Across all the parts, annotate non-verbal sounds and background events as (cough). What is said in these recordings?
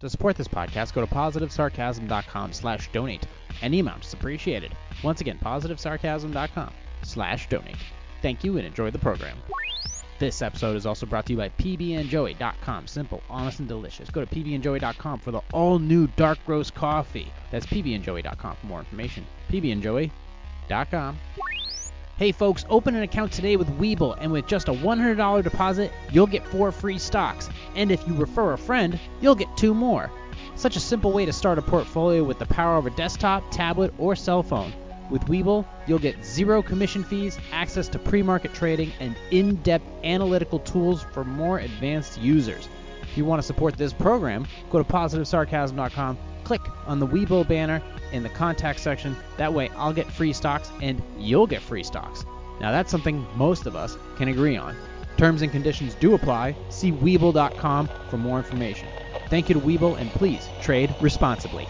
To support this podcast, go to positivesarcasm.com slash donate. Any amount is appreciated. Once again, positivesarcasm.com slash donate. Thank you and enjoy the program. This episode is also brought to you by pbnjoey.com. Simple, honest, and delicious. Go to pbnjoey.com for the all-new dark roast coffee. That's pbnjoey.com for more information. pbnjoey.com. Hey folks, open an account today with Webull, and with just a $100 deposit, you'll get four free stocks. And if you refer a friend, you'll get two more. Such a simple way to start a portfolio with the power of a desktop, tablet, or cell phone. With Webull, you'll get zero commission fees, access to pre market trading, and in depth analytical tools for more advanced users. If you want to support this program, go to positivesarcasm.com, click on the Webull banner in the contact section. That way, I'll get free stocks and you'll get free stocks. Now, that's something most of us can agree on. Terms and conditions do apply. See Webull.com for more information. Thank you to Webull, and please trade responsibly.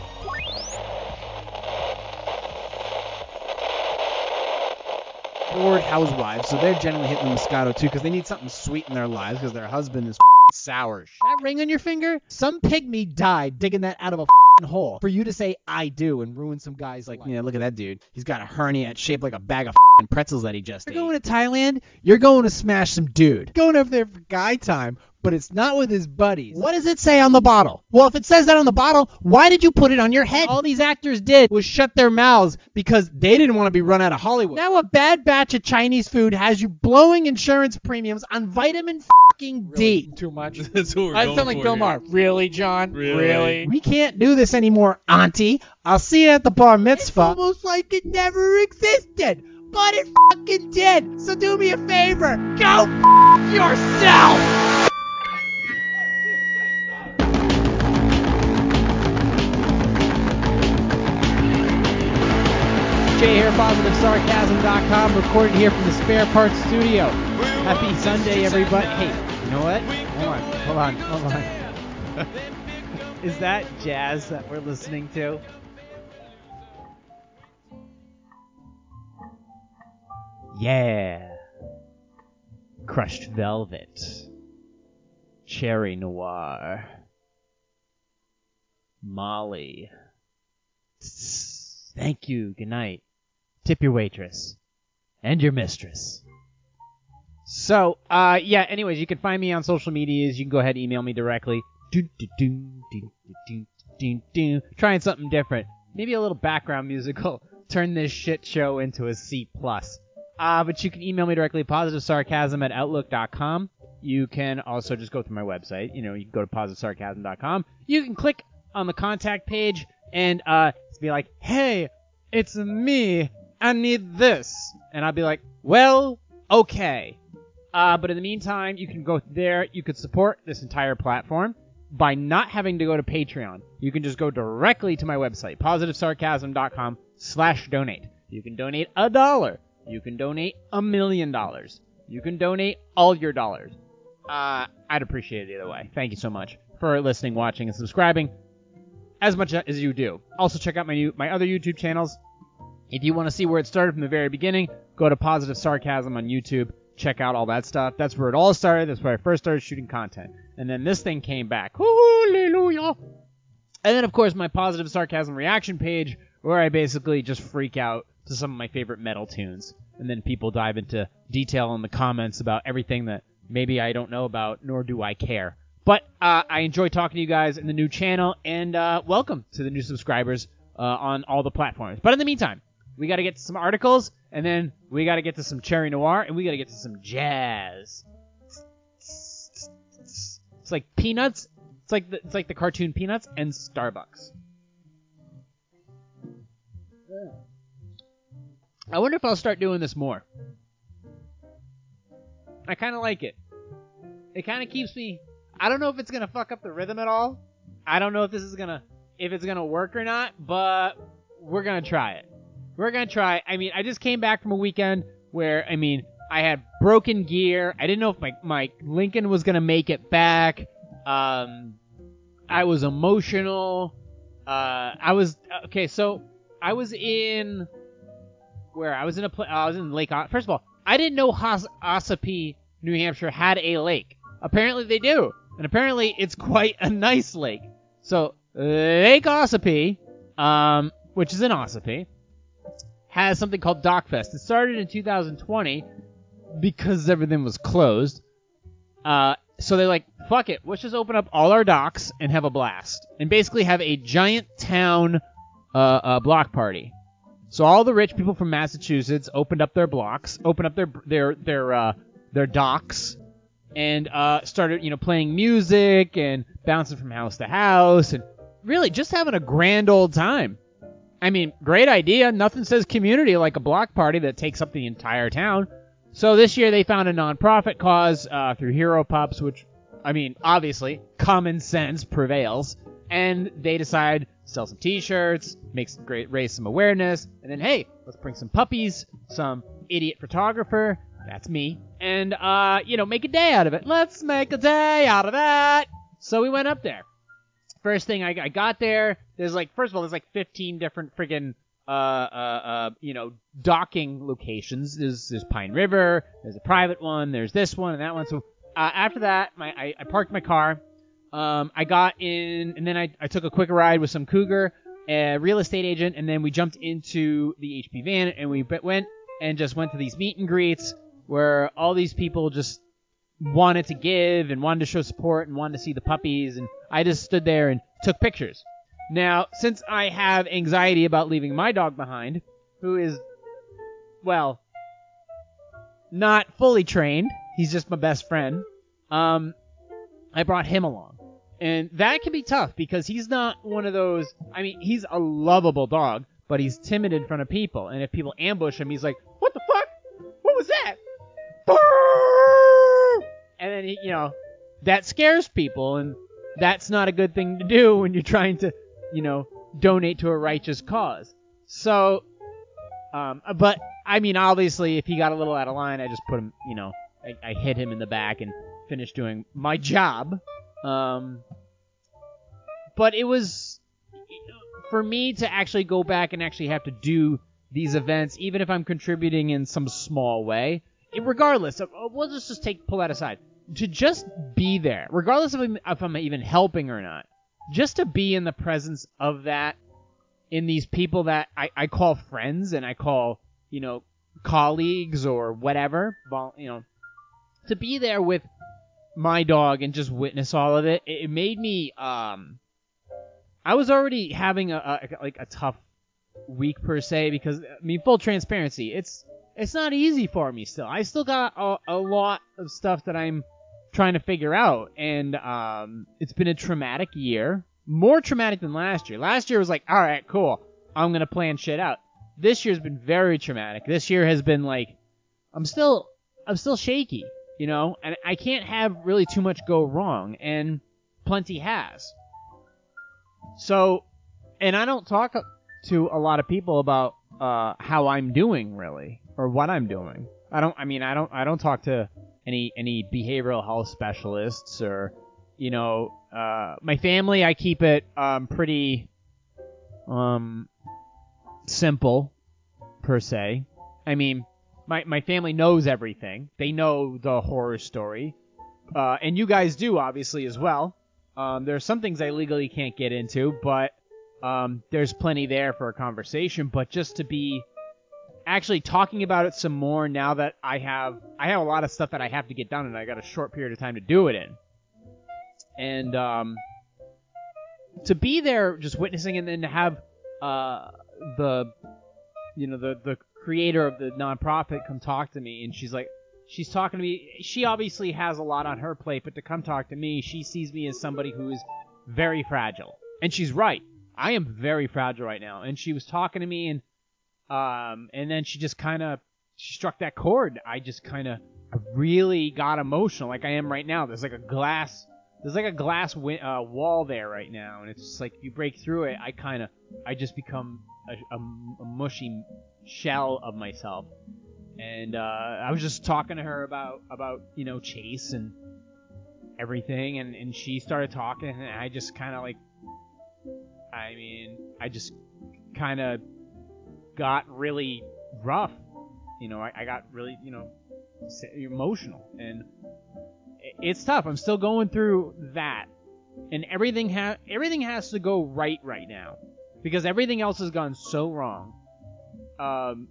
bored housewives, so they're generally hitting the Moscato too because they need something sweet in their lives because their husband is (laughs) sour. That ring on your finger? Some pygmy died digging that out of a hole for you to say I do and ruin some guys like, yeah, look at that dude. He's got a hernia shaped like a bag of (laughs) pretzels that he just You're ate. going to Thailand? You're going to smash some dude. Going over there for guy time, but it's not with his buddies. What does it say on the bottle? Well, if it says that on the bottle, why did you put it on your head? All these actors did was shut their mouths because they didn't want to be run out of Hollywood. Now a bad batch of Chinese food has you blowing insurance premiums on vitamin fucking D. Too much. (laughs) That's what we're I going sound like for Bill here. Maher. Really, John? Really? We can't do this anymore, Auntie. I'll see you at the bar mitzvah. It's almost like it never existed, but it fucking did. So do me a favor. Go f- yourself. Jay here, PositiveSarcasm.com, recorded here from the Spare Parts Studio. Happy Sunday, everybody. Hey, you know what? Hold on, hold on, hold on. (laughs) Is that jazz that we're listening to? Yeah. Crushed Velvet. Cherry Noir. Molly. Thank you. Good night. Tip your waitress and your mistress. So, uh, yeah. Anyways, you can find me on social medias. You can go ahead and email me directly. Trying something different. Maybe a little background musical. (laughs) Turn this shit show into a C plus. Uh, but you can email me directly, positivesarcasm at outlook.com. You can also just go through my website. You know, you can go to positivesarcasm.com. You can click on the contact page and uh, be like, hey, it's me. I need this. And I'll be like, well, okay. Uh, but in the meantime, you can go there. You could support this entire platform by not having to go to Patreon. You can just go directly to my website, positivesarcasm.com slash donate. You can donate a dollar. You can donate a million dollars. You can donate all your dollars. Uh, I'd appreciate it either way. Thank you so much for listening, watching, and subscribing as much as you do. Also, check out my new, my other YouTube channels. If you want to see where it started from the very beginning, go to Positive Sarcasm on YouTube. Check out all that stuff. That's where it all started. That's where I first started shooting content. And then this thing came back. Hallelujah. And then, of course, my Positive Sarcasm reaction page, where I basically just freak out to some of my favorite metal tunes. And then people dive into detail in the comments about everything that maybe I don't know about, nor do I care. But uh, I enjoy talking to you guys in the new channel, and uh, welcome to the new subscribers uh, on all the platforms. But in the meantime, we got to get to some articles, and then we got to get to some Cherry Noir, and we got to get to some jazz. It's like Peanuts. It's like the, it's like the cartoon Peanuts and Starbucks. I wonder if I'll start doing this more. I kind of like it. It kind of keeps me I don't know if it's gonna fuck up the rhythm at all. I don't know if this is gonna if it's gonna work or not, but we're gonna try it. We're gonna try. I mean, I just came back from a weekend where I mean I had broken gear. I didn't know if my my Lincoln was gonna make it back. Um, I was emotional. Uh, I was okay. So I was in where I was in a pla- I was in Lake. First of all, I didn't know Ossipee, New Hampshire, had a lake. Apparently they do, and apparently it's quite a nice lake. So Lake Ossipee, um, which is in Ossipee, has something called Dockfest. It started in 2020 because everything was closed. Uh, so they're like, fuck it, let's just open up all our docks and have a blast, and basically have a giant town uh, uh, block party. So all the rich people from Massachusetts opened up their blocks, opened up their their their uh, their docks, and uh, started you know playing music and bouncing from house to house, and really just having a grand old time. I mean, great idea. Nothing says community like a block party that takes up the entire town. So this year they found a nonprofit cause uh, through Hero Pups, which, I mean, obviously common sense prevails, and they decide sell some T-shirts, make some great, raise some awareness, and then hey, let's bring some puppies, some idiot photographer, that's me, and uh, you know, make a day out of it. Let's make a day out of that. So we went up there. First thing I, I got there, there's like, first of all, there's like 15 different friggin' uh, uh, uh, you know, docking locations. There's, there's Pine River, there's a private one, there's this one and that one. So uh, after that, my I, I parked my car. Um, I got in, and then I, I took a quick ride with some cougar, a real estate agent, and then we jumped into the HP van and we went and just went to these meet and greets where all these people just wanted to give and wanted to show support and wanted to see the puppies, and I just stood there and took pictures. Now, since I have anxiety about leaving my dog behind, who is, well, not fully trained, he's just my best friend, um, I brought him along. And that can be tough because he's not one of those, I mean, he's a lovable dog, but he's timid in front of people. And if people ambush him, he's like, what the fuck? What was that? And then, you know, that scares people, and that's not a good thing to do (laughs) when you're trying to you know, donate to a righteous cause. So, um, but I mean, obviously, if he got a little out of line, I just put him, you know, I, I hit him in the back and finished doing my job. Um, but it was for me to actually go back and actually have to do these events, even if I'm contributing in some small way. Regardless, of, we'll just just take pull that aside. To just be there, regardless of if I'm even helping or not, just to be in the presence of that in these people that I, I call friends and I call, you know, colleagues or whatever, you know, to be there with my dog and just witness all of it, it, made me, um, I was already having a, a like a tough week per se because I mean full transparency, it's it's not easy for me still. I still got a, a lot of stuff that I'm trying to figure out. And um, it's been a traumatic year, more traumatic than last year. Last year was like, all right, cool, I'm gonna plan shit out. This year's been very traumatic. This year has been like, I'm still, I'm still shaky, you know, and I can't have really too much go wrong, and plenty has. So, and I don't talk to a lot of people about uh, how I'm doing really or what I'm doing. I don't. I mean, I don't. I don't talk to any any behavioral health specialists or you know uh, my family I keep it um, pretty um, simple per se. I mean my my family knows everything. They know the horror story, uh, and you guys do obviously as well. Um, there are some things I legally can't get into, but um, there's plenty there for a conversation. But just to be actually talking about it some more now that I have I have a lot of stuff that I have to get done and I got a short period of time to do it in. And um, to be there just witnessing and then to have uh, the you know the the creator of the nonprofit come talk to me and she's like she's talking to me she obviously has a lot on her plate but to come talk to me she sees me as somebody who is very fragile. And she's right. I am very fragile right now. And she was talking to me and um, and then she just kind of she struck that chord. I just kind of really got emotional, like I am right now. There's like a glass, there's like a glass uh, wall there right now, and it's just like you break through it. I kind of, I just become a, a, a, mushy shell of myself. And uh, I was just talking to her about about you know Chase and everything, and and she started talking, and I just kind of like, I mean, I just kind of got really rough. You know, I, I got really, you know, emotional, and it's tough. I'm still going through that, and everything ha- everything has to go right right now because everything else has gone so wrong. Um,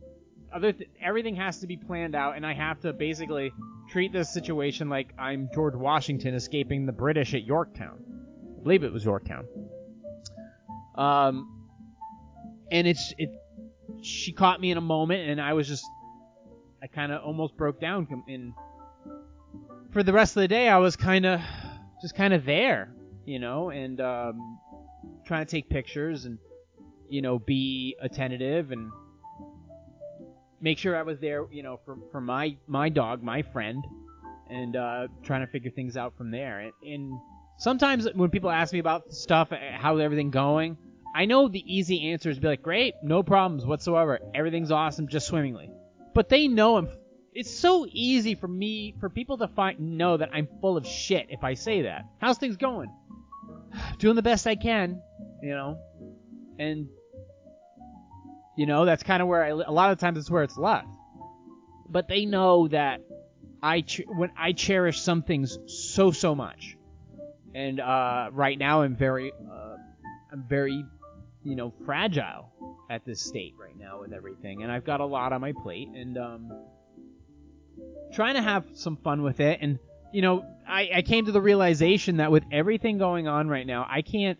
other th- everything has to be planned out, and I have to basically treat this situation like I'm George Washington escaping the British at Yorktown. I believe it was Yorktown. Um, and it's it. She caught me in a moment, and I was just, I kind of almost broke down. And for the rest of the day, I was kind of, just kind of there, you know, and um, trying to take pictures and, you know, be attentive and make sure I was there, you know, for for my my dog, my friend, and uh, trying to figure things out from there. And, and sometimes when people ask me about stuff, uh, how's everything going, I know the easy answer is be like, great, no problems whatsoever, everything's awesome, just swimmingly. But they know I'm. It's so easy for me, for people to find know that I'm full of shit if I say that. How's things going? (sighs) Doing the best I can, you know, and you know that's kind of where I. A lot of times it's where it's left. But they know that I when I cherish some things so so much, and uh, right now I'm very uh, I'm very you know fragile at this state right now with everything, and I've got a lot on my plate, and um, trying to have some fun with it, and you know I, I came to the realization that with everything going on right now, I can't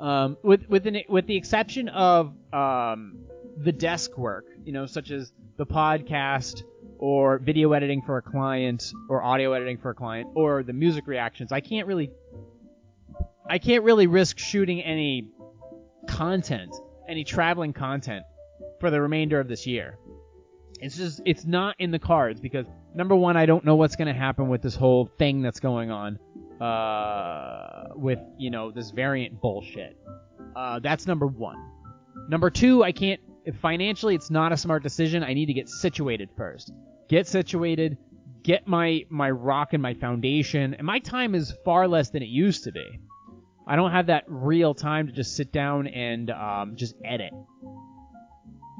um, with with an, with the exception of um, the desk work, you know, such as the podcast or video editing for a client or audio editing for a client or the music reactions, I can't really I can't really risk shooting any content, any traveling content for the remainder of this year. It's just it's not in the cards because number one, I don't know what's going to happen with this whole thing that's going on uh, with you know this variant bullshit. Uh, that's number one. Number two, I can't financially it's not a smart decision. I need to get situated first. Get situated, get my my rock and my foundation, and my time is far less than it used to be. I don't have that real time to just sit down and um, just edit.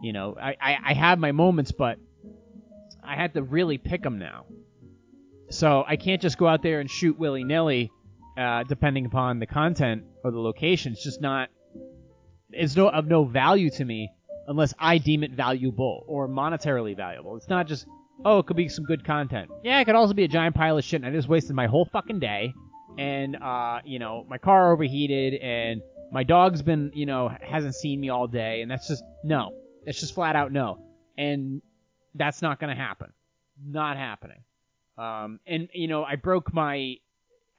You know, I, I, I have my moments, but I have to really pick them now. So I can't just go out there and shoot willy nilly, uh, depending upon the content or the location. It's just not. It's no of no value to me unless I deem it valuable or monetarily valuable. It's not just oh, it could be some good content. Yeah, it could also be a giant pile of shit, and I just wasted my whole fucking day. And uh, you know, my car overheated, and my dog's been, you know, hasn't seen me all day, and that's just no. It's just flat out no. And that's not gonna happen. Not happening. Um, and you know, I broke my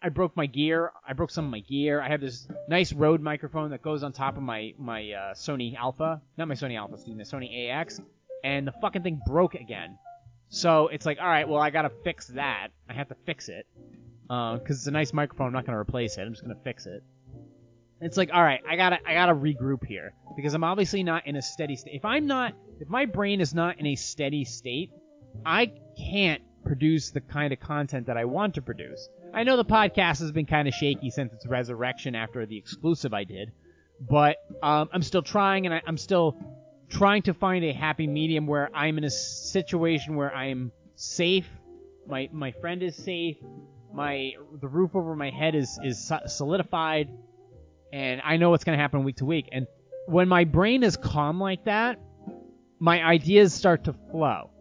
I broke my gear. I broke some of my gear. I have this nice Rode microphone that goes on top of my my uh, Sony Alpha, not my Sony Alpha, excuse me, Sony AX, and the fucking thing broke again. So it's like, all right, well, I gotta fix that. I have to fix it because it's a nice microphone. I'm not gonna replace it. I'm just gonna fix it. It's like, all right, I gotta I gotta regroup here because I'm obviously not in a steady state. If I'm not, if my brain is not in a steady state, I can't produce the kind of content that I want to produce. I know the podcast has been kind of shaky since its resurrection after the exclusive I did, but um, I'm still trying, and I, I'm still trying to find a happy medium where I'm in a situation where I'm safe, my my friend is safe, my the roof over my head is is solidified, and I know what's going to happen week to week. And when my brain is calm like that, my ideas start to flow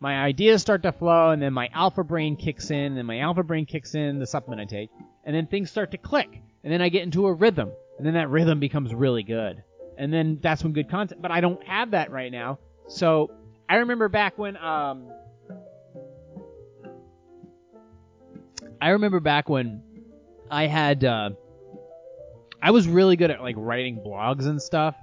my ideas start to flow, and then my alpha brain kicks in, and my alpha brain kicks in, the supplement I take, and then things start to click, and then I get into a rhythm, and then that rhythm becomes really good, and then that's when good content. But I don't have that right now, so I remember back when um, I remember back when I had uh, I was really good at like writing blogs and stuff,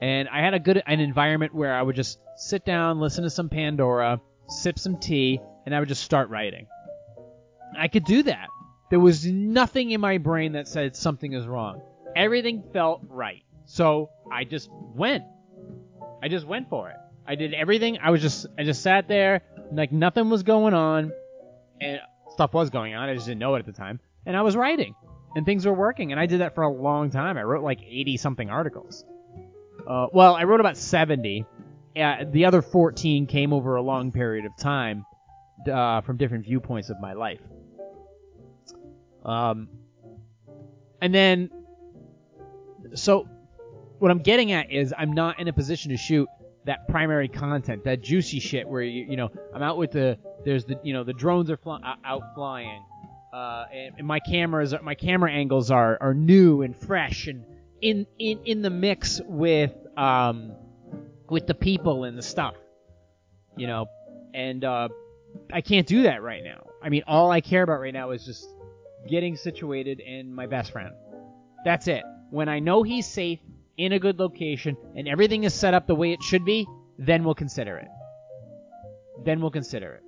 and I had a good an environment where I would just sit down, listen to some Pandora, sip some tea, and I would just start writing. I could do that. There was nothing in my brain that said something is wrong. Everything felt right. So I just went. I just went for it. I did everything. I was just I just sat there like nothing was going on, and stuff was going on. I just didn't know it at the time, and I was writing, and things were working. And I did that for a long time. I wrote like 80 something articles. Uh, well, I wrote about 70. Uh, the other 14 came over a long period of time uh, from different viewpoints of my life. Um, and then, so what I'm getting at is I'm not in a position to shoot that primary content, that juicy shit where you you know I'm out with the there's the you know the drones are fly, out flying, uh, and, and my cameras my camera angles are are new and fresh and in in in the mix with um with the people and the stuff, you know, and uh, I can't do that right now. I mean, all I care about right now is just getting situated and my best friend. That's it. When I know he's safe in a good location and everything is set up the way it should be, then we'll consider it. Then we'll consider it.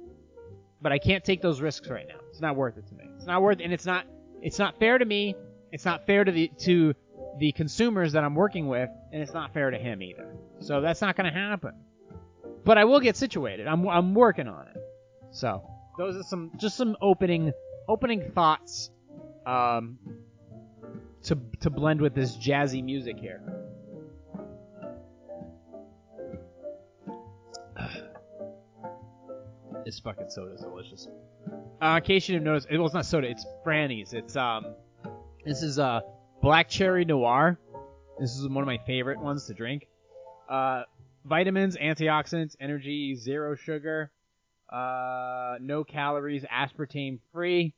But I can't take those risks right now. It's not worth it to me. It's not worth and it's not it's not fair to me. It's not fair to the to the consumers that I'm working with, and it's not fair to him either. So that's not going to happen. But I will get situated. I'm I'm working on it. So those are some just some opening opening thoughts um, to to blend with this jazzy music here. This fucking soda is delicious. Uh, in case you didn't notice, it, it's not soda. It's Franny's. It's um, this is uh, black cherry noir. This is one of my favorite ones to drink. Uh, vitamins, antioxidants, energy, zero sugar, uh, no calories, aspartame free.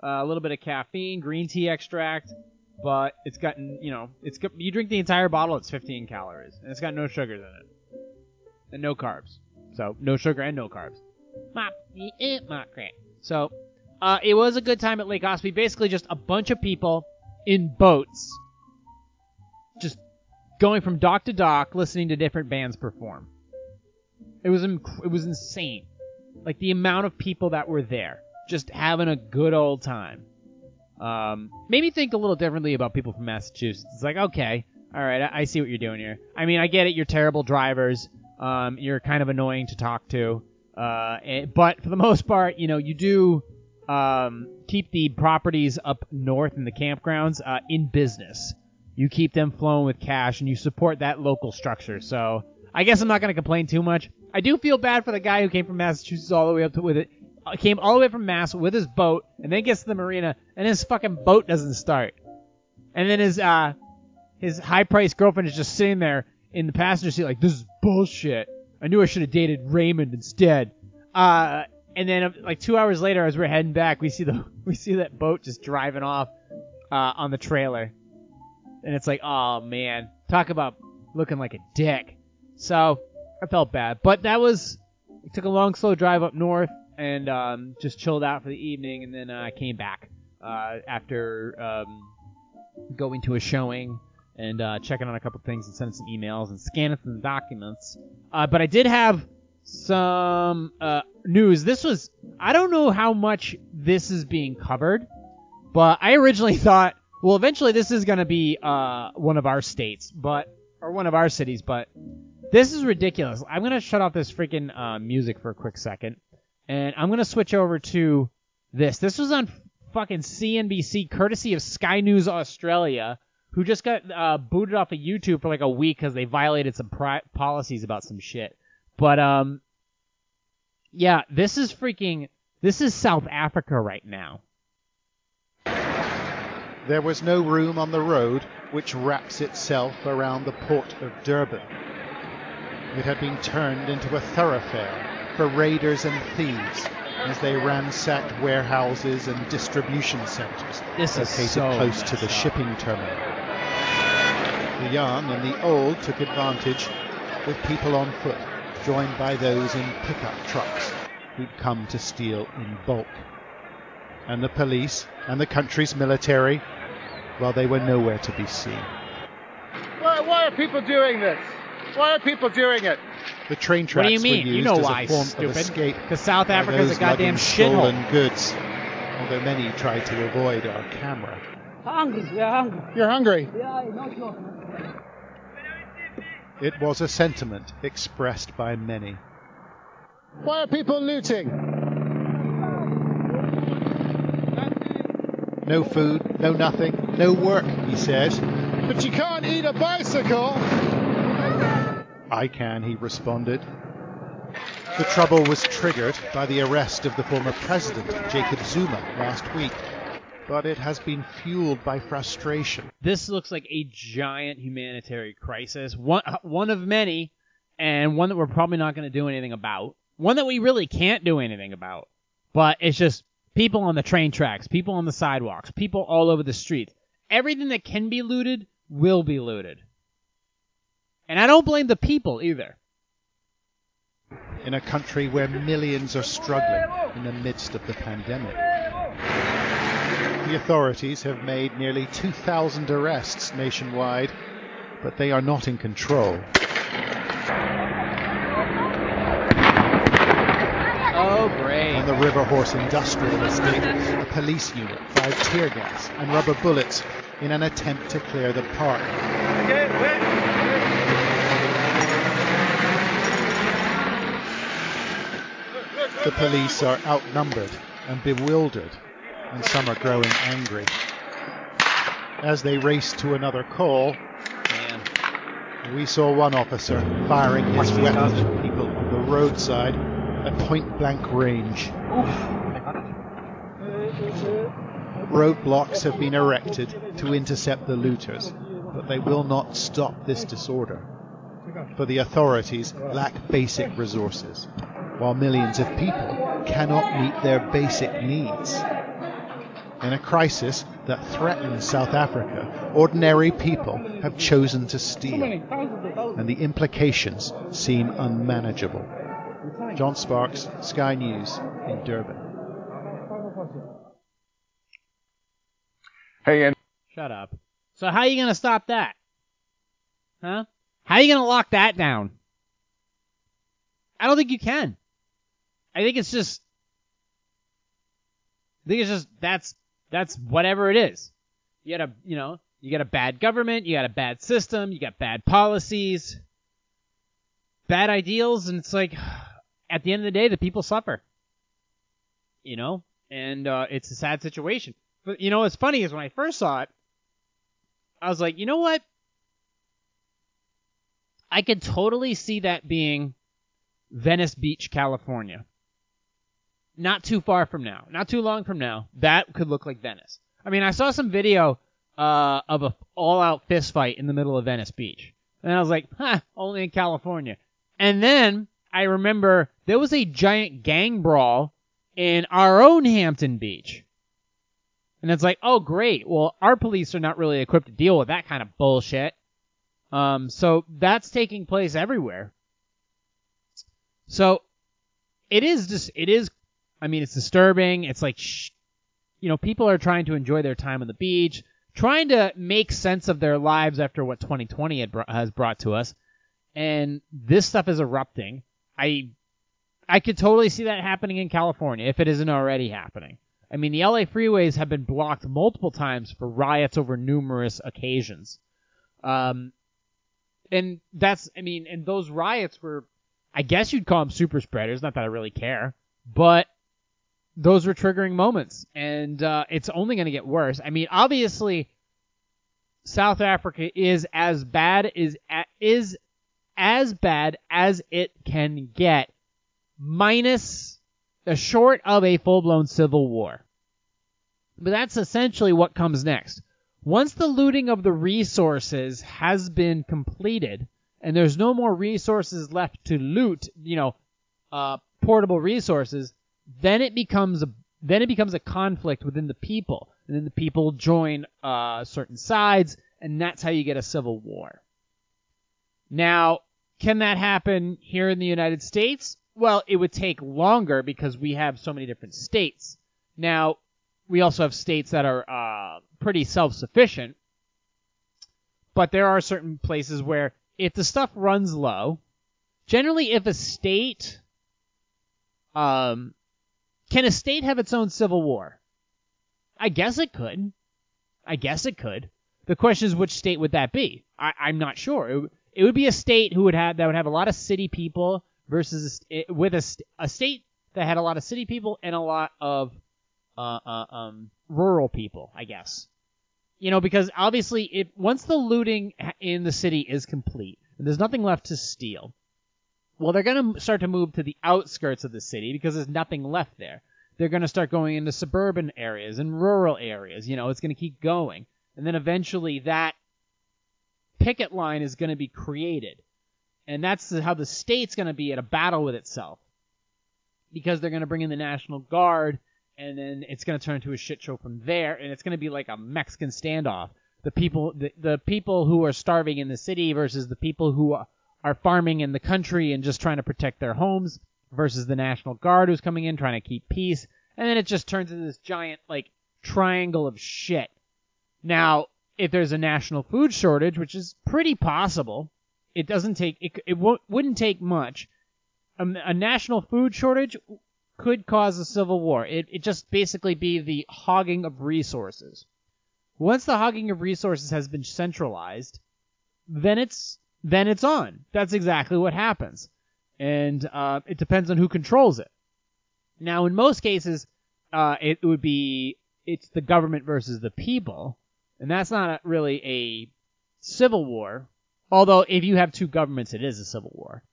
Uh, a little bit of caffeine, green tea extract, but it's gotten you know it's you drink the entire bottle, it's 15 calories, and it's got no sugars in it, and no carbs. So no sugar and no carbs. Mop, mop crack. So uh, it was a good time at Lake Ossipee. Basically, just a bunch of people in boats, just going from dock to dock, listening to different bands perform. It was inc- it was insane, like the amount of people that were there, just having a good old time. Um, made me think a little differently about people from Massachusetts. It's like, okay, all right, I, I see what you're doing here. I mean, I get it. You're terrible drivers. Um, you're kind of annoying to talk to. Uh, and, but for the most part, you know, you do um, keep the properties up north in the campgrounds uh, in business. You keep them flowing with cash, and you support that local structure. So I guess I'm not going to complain too much. I do feel bad for the guy who came from Massachusetts all the way up to with it. uh, Came all the way from Mass with his boat, and then gets to the marina, and his fucking boat doesn't start. And then his uh, his high-priced girlfriend is just sitting there in the passenger seat, like, this is bullshit. I knew I should have dated Raymond instead. Uh, and then uh, like two hours later, as we're heading back, we see the (laughs) we see that boat just driving off uh, on the trailer, and it's like, oh man, talk about looking like a dick. So I felt bad, but that was took a long, slow drive up north and um, just chilled out for the evening, and then I uh, came back uh, after um, going to a showing and uh, checking on a couple things and sending some emails and scanning some documents. Uh, but I did have some uh, news. This was I don't know how much this is being covered, but I originally (laughs) thought, well, eventually this is gonna be uh, one of our states, but or one of our cities, but this is ridiculous. I'm gonna shut off this freaking uh, music for a quick second, and I'm gonna switch over to this. This was on fucking CNBC, courtesy of Sky News Australia who just got uh, booted off of YouTube for like a week because they violated some pri- policies about some shit. But um, yeah, this is freaking. This is South Africa right now. There was no room on the road which wraps itself around the port of Durban. It had been turned into a thoroughfare for raiders and thieves as they ransacked warehouses and distribution centers This is located so close to the up. shipping terminal. The young and the old took advantage, with people on foot, joined by those in pickup trucks who'd come to steal in bulk. And the police and the country's military, well, they were nowhere to be seen. Why, why are people doing this? Why are people doing it? The train What tracks do you mean? were You used know as why, a form stupid. of escape Because South by Africa's a goddamn lugging stolen shithole. goods, although many tried to avoid our camera. Hungry, we are hungry. You're hungry. Yeah, no joke. It was a sentiment expressed by many. Why are people looting? No food, no nothing, no work, he said. But you can't eat a bicycle. I can, he responded. The trouble was triggered by the arrest of the former president, Jacob Zuma, last week. But it has been fueled by frustration. This looks like a giant humanitarian crisis, one uh, one of many, and one that we're probably not going to do anything about. One that we really can't do anything about. But it's just people on the train tracks, people on the sidewalks, people all over the streets. Everything that can be looted will be looted. And I don't blame the people either. in a country where millions are struggling in the midst of the pandemic. The authorities have made nearly 2,000 arrests nationwide, but they are not in control. Oh, great. On the River Horse Industrial Estate, a police unit fired tear gas and rubber bullets in an attempt to clear the park. The police are outnumbered and bewildered, and some are growing angry. As they race to another call, Man. we saw one officer firing his weapon at people on the roadside at point blank range. Roadblocks have been erected to intercept the looters, but they will not stop this disorder. For the authorities lack basic resources, while millions of people cannot meet their basic needs. In a crisis that threatens South Africa, ordinary people have chosen to steal, and the implications seem unmanageable. John Sparks, Sky News in Durban. Hey, and Shut up. So how are you gonna stop that? Huh? How are you gonna lock that down? I don't think you can. I think it's just I think it's just that's that's whatever it is. You got a you know, you got a bad government, you got a bad system, you got bad policies, bad ideals, and it's like (sighs) at the end of the day the people suffer. You know? And uh, it's a sad situation. But you know what's funny is when I first saw it, I was like, you know what? I could totally see that being Venice Beach, California. Not too far from now, not too long from now, that could look like Venice. I mean, I saw some video uh, of a all-out fist fight in the middle of Venice Beach, and I was like, huh, only in California. And then I remember there was a giant gang brawl in our own Hampton Beach. And it's like, oh, great. Well, our police are not really equipped to deal with that kind of bullshit. Um, so that's taking place everywhere. So it is just, it is, I mean, it's disturbing. It's like, shh, you know, people are trying to enjoy their time on the beach, trying to make sense of their lives after what 2020 had br- has brought to us. And this stuff is erupting. I, I could totally see that happening in California if it isn't already happening. I mean, the LA freeways have been blocked multiple times for riots over numerous occasions. Um, and that's, I mean, and those riots were, I guess you'd call them super spreaders. Not that I really care, but those were triggering moments, and uh, it's only going to get worse. I mean, obviously, South Africa is as bad is is as bad as it can get, minus the short of a full blown civil war. But that's essentially what comes next. Once the looting of the resources has been completed, and there's no more resources left to loot, you know, uh, portable resources, then it becomes a then it becomes a conflict within the people, and then the people join uh, certain sides, and that's how you get a civil war. Now, can that happen here in the United States? Well, it would take longer because we have so many different states. Now, we also have states that are uh, pretty self-sufficient, but there are certain places where if the stuff runs low, generally if a state, um, can a state have its own civil war? I guess it could. I guess it could. The question is, which state would that be? I, I'm not sure. It, it would be a state who would have that would have a lot of city people versus a, with a, a state that had a lot of city people and a lot of uh, uh, um, rural people, I guess. You know, because obviously, if once the looting in the city is complete and there's nothing left to steal, well, they're gonna start to move to the outskirts of the city because there's nothing left there. they're going to start going into suburban areas and rural areas. You know, it's going to keep going. And then eventually that picket line is going to be created. And that's how the state's going to be at a battle with itself. Because they're going to bring in the National Guard, and then it's going to turn into a shit show from there, and it's going to be like a Mexican standoff. The people, the, the people who are starving in the city versus the people who are farming in the country and just trying to protect their homes versus the National Guard who's coming in trying to keep peace. And then it just turns into this giant, like, triangle of shit. Now, if there's a national food shortage, which is pretty possible, it doesn't take, it, it w- wouldn't take much. A, a national food shortage could cause a civil war. It, it just basically be the hogging of resources. Once the hogging of resources has been centralized, then it's then it's on. That's exactly what happens, and uh, it depends on who controls it. Now, in most cases, uh, it would be it's the government versus the people, and that's not really a civil war. Although, if you have two governments, it is a civil war.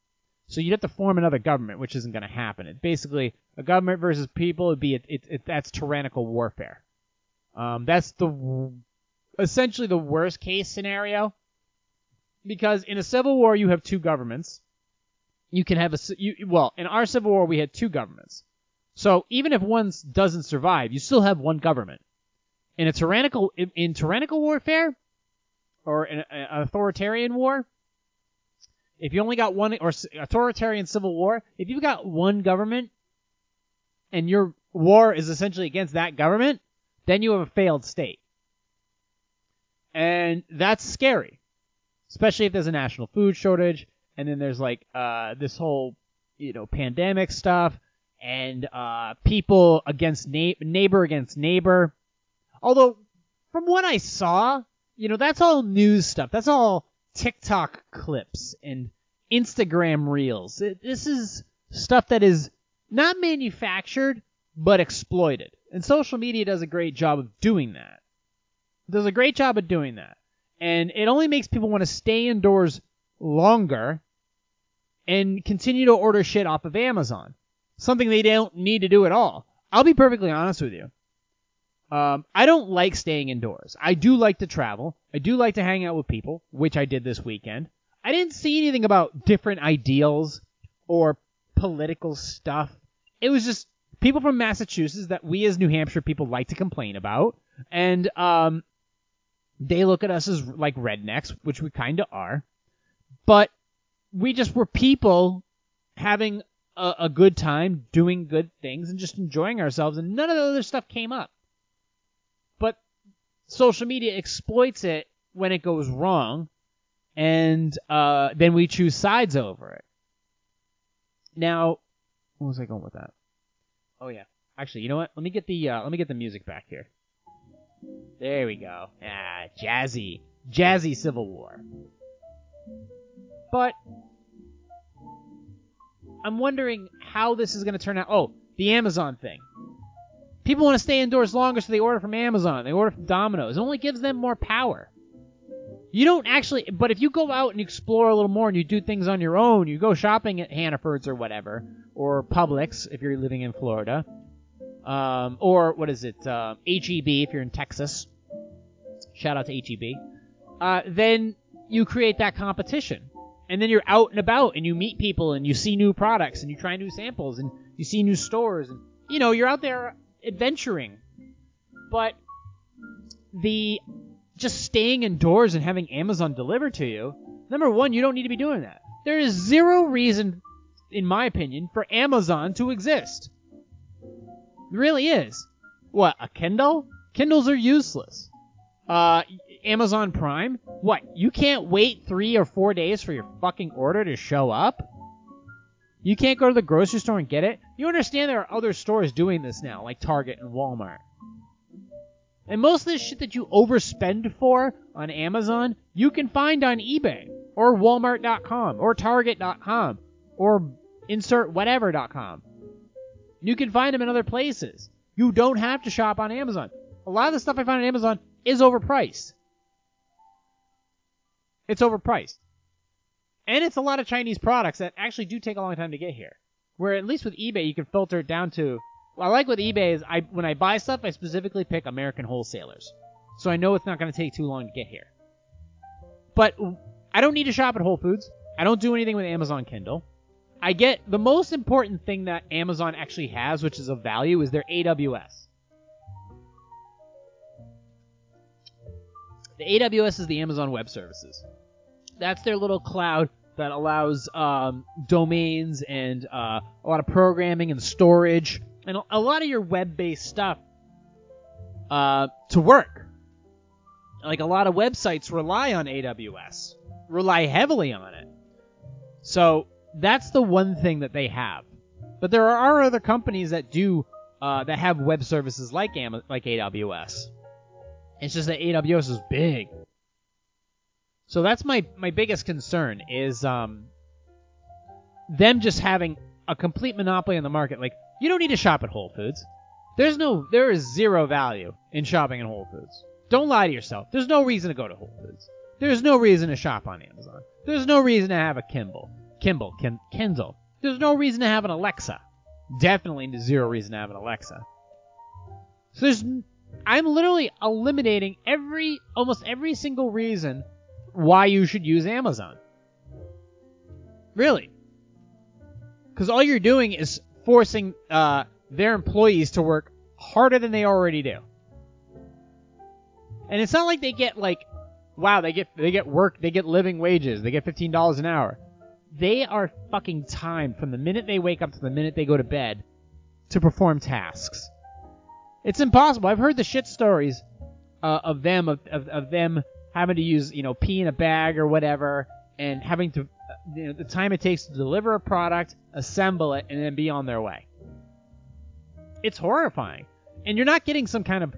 So you'd have to form another government, which isn't going to happen. It basically a government versus people would be it, it, it that's tyrannical warfare. Um, that's the essentially the worst case scenario because in a civil war you have two governments. You can have a you, well in our civil war we had two governments. So even if one doesn't survive, you still have one government. In a tyrannical in, in tyrannical warfare or in an authoritarian war, if you only got one or authoritarian civil war, if you've got one government and your war is essentially against that government, then you have a failed state. And that's scary. Especially if there's a national food shortage and then there's like uh, this whole you know pandemic stuff and uh, people against na- neighbor against neighbor. Although from what I saw, you know that's all news stuff. That's all TikTok clips and Instagram reels. It, this is stuff that is not manufactured but exploited. And social media does a great job of doing that. Does a great job of doing that. And it only makes people want to stay indoors longer and continue to order shit off of Amazon. Something they don't need to do at all. I'll be perfectly honest with you. Um, I don't like staying indoors. I do like to travel. I do like to hang out with people, which I did this weekend. I didn't see anything about different ideals or political stuff. It was just people from Massachusetts that we as New Hampshire people like to complain about, and um, they look at us as like rednecks, which we kind of are, but we just were people having a, a, good time, doing good things, and just enjoying ourselves, and none of the other stuff came up. But social media exploits it when it goes wrong, and uh, then we choose sides over it. Now, what was I going with that? Oh yeah. Actually, you know what? Let me get the uh, let me get the music back here. There we go. Ah, jazzy, jazzy Civil War. But I'm wondering how this is going to turn out. Oh, the Amazon thing. People want to stay indoors longer, so they order from Amazon. They order from Domino's. It only gives them more power. You don't actually, but if you go out and explore a little more and you do things on your own, you go shopping at Hannaford's or whatever, or Publix if you're living in Florida, um, or what is it, uh, HEB if you're in Texas. Shout out to HEB. Uh, then you create that competition. And then you're out and about and you meet people and you see new products and you try new samples and you see new stores and, you know, you're out there adventuring. But the just staying indoors and having Amazon delivered to you, number one, you don't need to be doing that. There is zero reason, in my opinion, for Amazon to exist. It really is. What, a Kindle? Kindles are useless. Uh, Amazon Prime? What, you can't wait three or four days for your fucking order to show up? You can't go to the grocery store and get it? You understand there are other stores doing this now, like Target and Walmart. And most of this shit that you overspend for on Amazon, you can find on eBay or Walmart.com or Target.com or insert whatever.com. You can find them in other places. You don't have to shop on Amazon. A lot of the stuff I find on Amazon is overpriced. It's overpriced. And it's a lot of Chinese products that actually do take a long time to get here. Where at least with eBay you can filter it down to I like with eBay is I when I buy stuff, I specifically pick American wholesalers, so I know it's not going to take too long to get here. But I don't need to shop at Whole Foods. I don't do anything with Amazon Kindle. I get the most important thing that Amazon actually has, which is of value, is their AWS. The AWS is the Amazon Web Services. That's their little cloud that allows um, domains and uh, a lot of programming and storage and a lot of your web-based stuff uh, to work. Like a lot of websites rely on AWS, rely heavily on it. So that's the one thing that they have. But there are other companies that do uh, that have web services like Am- like AWS. It's just that AWS is big. So that's my my biggest concern is um them just having a complete monopoly on the market. Like you don't need to shop at Whole Foods. There's no there is zero value in shopping at Whole Foods. Don't lie to yourself. There's no reason to go to Whole Foods. There's no reason to shop on Amazon. There's no reason to have a Kimball. Kimball, Kin- Kindle. There's no reason to have an Alexa. Definitely zero reason to have an Alexa. So there's, I'm literally eliminating every, almost every single reason why you should use Amazon. Really. Because all you're doing is forcing uh, their employees to work harder than they already do. And it's not like they get like, wow, they get they get work, they get living wages, they get fifteen dollars an hour. They are fucking timed from the minute they wake up to the minute they go to bed to perform tasks. It's impossible. I've heard the shit stories uh, of them of, of, of them having to use you know pee in a bag or whatever, and having to uh, you know, the time it takes to deliver a product, assemble it, and then be on their way. It's horrifying, and you're not getting some kind of.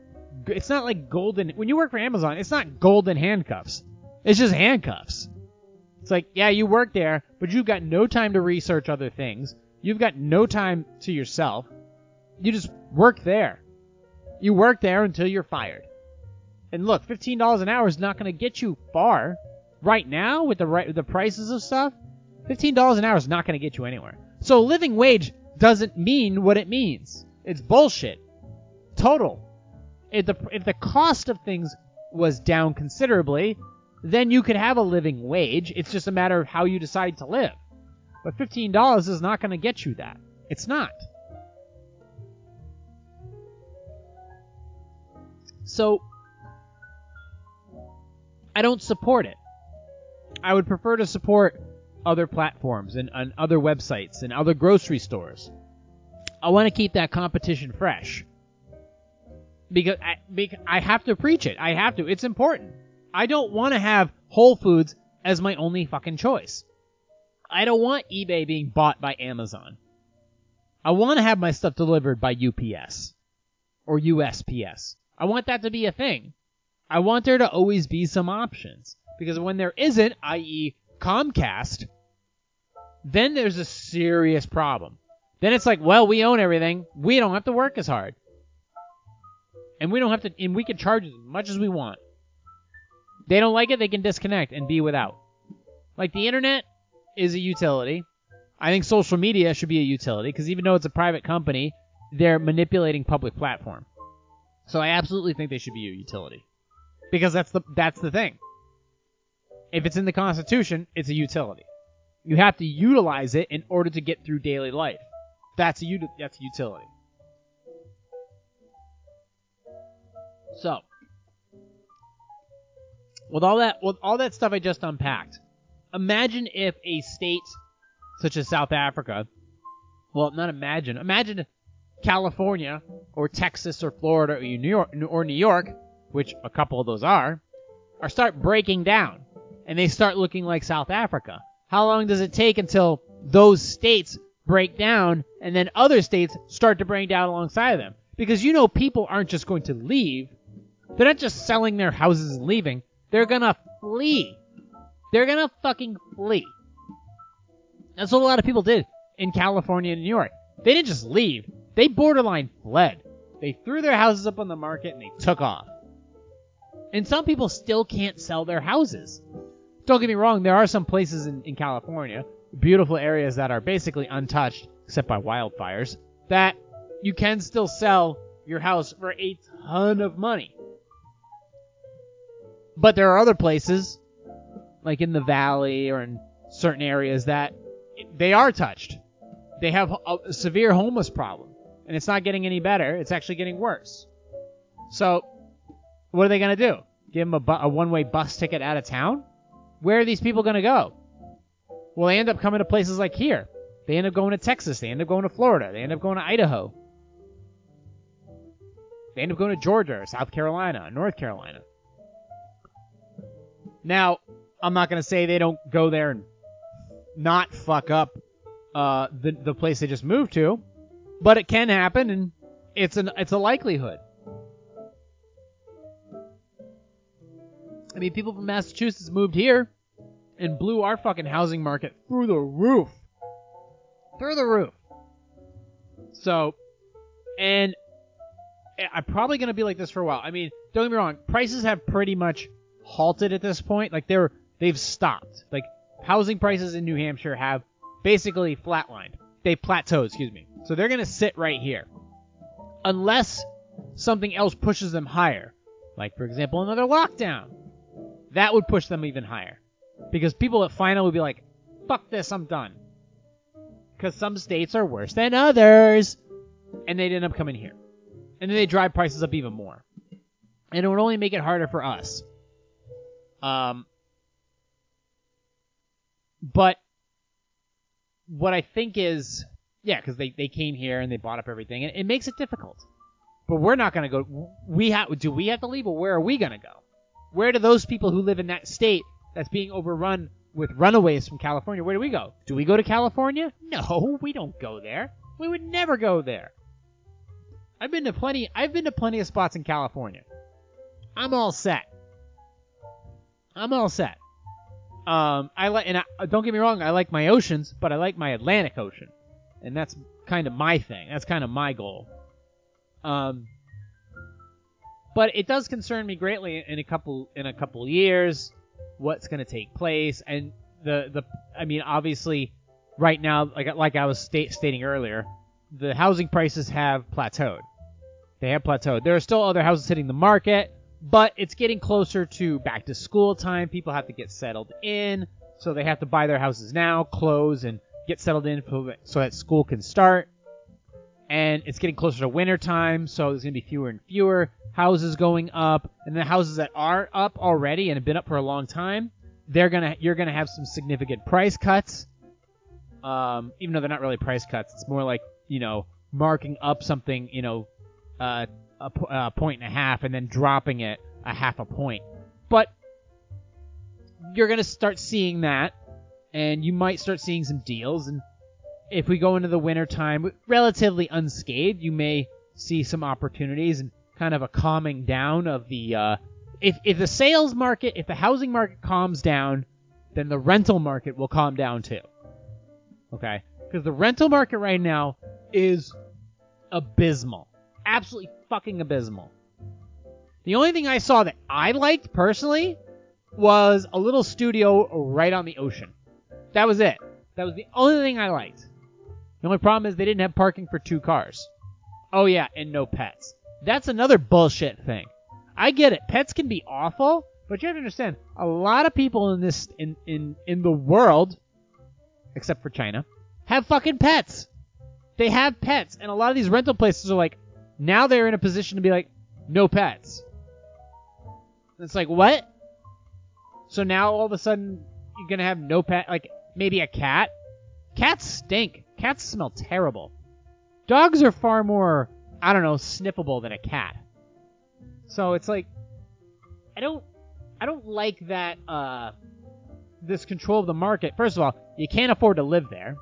It's not like golden. When you work for Amazon, it's not golden handcuffs. It's just handcuffs. It's like, yeah, you work there, but you've got no time to research other things. You've got no time to yourself. You just work there. You work there until you're fired. And look, fifteen dollars an hour is not going to get you far. Right now, with the right, the prices of stuff, fifteen dollars an hour is not going to get you anywhere. So living wage doesn't mean what it means. It's bullshit. Total. If the if the cost of things was down considerably, then you could have a living wage. It's just a matter of how you decide to live. But $15 is not going to get you that. It's not. So, I don't support it. I would prefer to support other platforms and, and other websites and other grocery stores. I want to keep that competition fresh. Because I, because I have to preach it. I have to. It's important. I don't want to have Whole Foods as my only fucking choice. I don't want eBay being bought by Amazon. I want to have my stuff delivered by UPS or USPS. I want that to be a thing. I want there to always be some options. Because when there isn't, i.e., Comcast, then there's a serious problem. Then it's like, well, we own everything. We don't have to work as hard. And we don't have to, and we can charge as much as we want. They don't like it, they can disconnect and be without. Like the internet is a utility. I think social media should be a utility because even though it's a private company, they're manipulating public platform. So I absolutely think they should be a utility. Because that's the that's the thing. If it's in the Constitution, it's a utility. You have to utilize it in order to get through daily life. That's a that's a utility. So, with all that with all that stuff I just unpacked, imagine if a state such as South Africa, well, not imagine, imagine California or Texas or Florida or New York or New York, which a couple of those are, are start breaking down and they start looking like South Africa. How long does it take until those states break down and then other states start to break down alongside of them? Because you know people aren't just going to leave. They're not just selling their houses and leaving. They're gonna flee. They're gonna fucking flee. That's what a lot of people did in California and New York. They didn't just leave. They borderline fled. They threw their houses up on the market and they took off. And some people still can't sell their houses. Don't get me wrong, there are some places in, in California, beautiful areas that are basically untouched except by wildfires, that you can still sell your house for a ton of money. But there are other places, like in the valley or in certain areas, that they are touched. They have a, severe homeless problem, and it's not getting any better. It's actually getting worse. So, what are they gonna do? Give them a, bu- a one-way bus ticket out of town? Where are these people gonna go? Well, they end up coming to places like here. They end up going to Texas. They end up going to Florida. They end up going to Idaho. They end up going to Georgia or South Carolina, North Carolina. Now, I'm not to say they don't go there and not fuck up uh, the the place they just moved to, but it can happen, and it's an it's a likelihood. I mean, people from Massachusetts moved here and blew our fucking housing market through the roof, through the roof. So, and I'm probably gonna be like this for a while. I mean, don't get me wrong, prices have pretty much halted at this point. Like they're they've stopped. Like housing prices in New Hampshire have basically flatlined. They plateaued, excuse me. So they're gonna sit right here, unless something else pushes them higher. Like for example, another lockdown. That would push them even higher, because people at final would be like, "Fuck this, I'm done." Because some states are worse than others, and they'd end up coming here, and then they drive prices up even more, and it would only make it harder for us. Um, but what I think is, yeah, because they, they came here and they bought up everything, and it makes it difficult. But we're not gonna go. We have do we have to leave, or where are we gonna go? Where do those people who live in that state that's being overrun with runaways from California? Where do we go? Do we go to California? No, we don't go there. We would never go there. I've been to plenty. I've been to plenty of spots in California. I'm all set. I'm all set. Um, I like, and I, don't get me wrong, I like my oceans, but I like my Atlantic Ocean, and that's kind of my thing. That's kind of my goal. Um, but it does concern me greatly in a couple in a couple years what's going to take place, and the the I mean, obviously, right now, like like I was state, stating earlier, the housing prices have plateaued. They have plateaued. There are still other houses hitting the market but it's getting closer to back to school time. People have to get settled in, so they have to buy their houses now, close, and get settled in so that school can start. And it's getting closer to winter time, so there's going to be fewer and fewer houses going up. And the houses that are up already and have been up for a long time, they're gonna you're gonna have some significant price cuts. Um, even though they're not really price cuts, it's more like you know marking up something, you know, uh, a, a point and a half and then dropping it a half a point. But you're going to start seeing that, and you might start seeing some deals. And if we go into the winter time relatively unscathed, you may see some opportunities and kind of a calming down of the. Uh, if if the sales market, if the housing market calms down, then the rental market will calm down too. Okay, because the rental market right now is abysmal, absolutely fucking abysmal. The only thing I saw that I liked personally was a little studio right on the ocean. That was it. That was the only thing I liked. The only problem is they didn't have parking for two cars. Oh yeah, and no pets. That's another bullshit thing. I get it. Pets can be awful, but you have to understand, a lot of people in this in in in the world, except for China, have fucking pets. They have pets, and a lot of these rental places are like, now they're in a position to be like, no pets. It's like what? So now all of a sudden you're gonna have no pet, like maybe a cat. Cats stink. Cats smell terrible. Dogs are far more, I don't know, sniffable than a cat. So it's like, I don't, I don't like that. Uh, this control of the market. First of all, you can't afford to live there.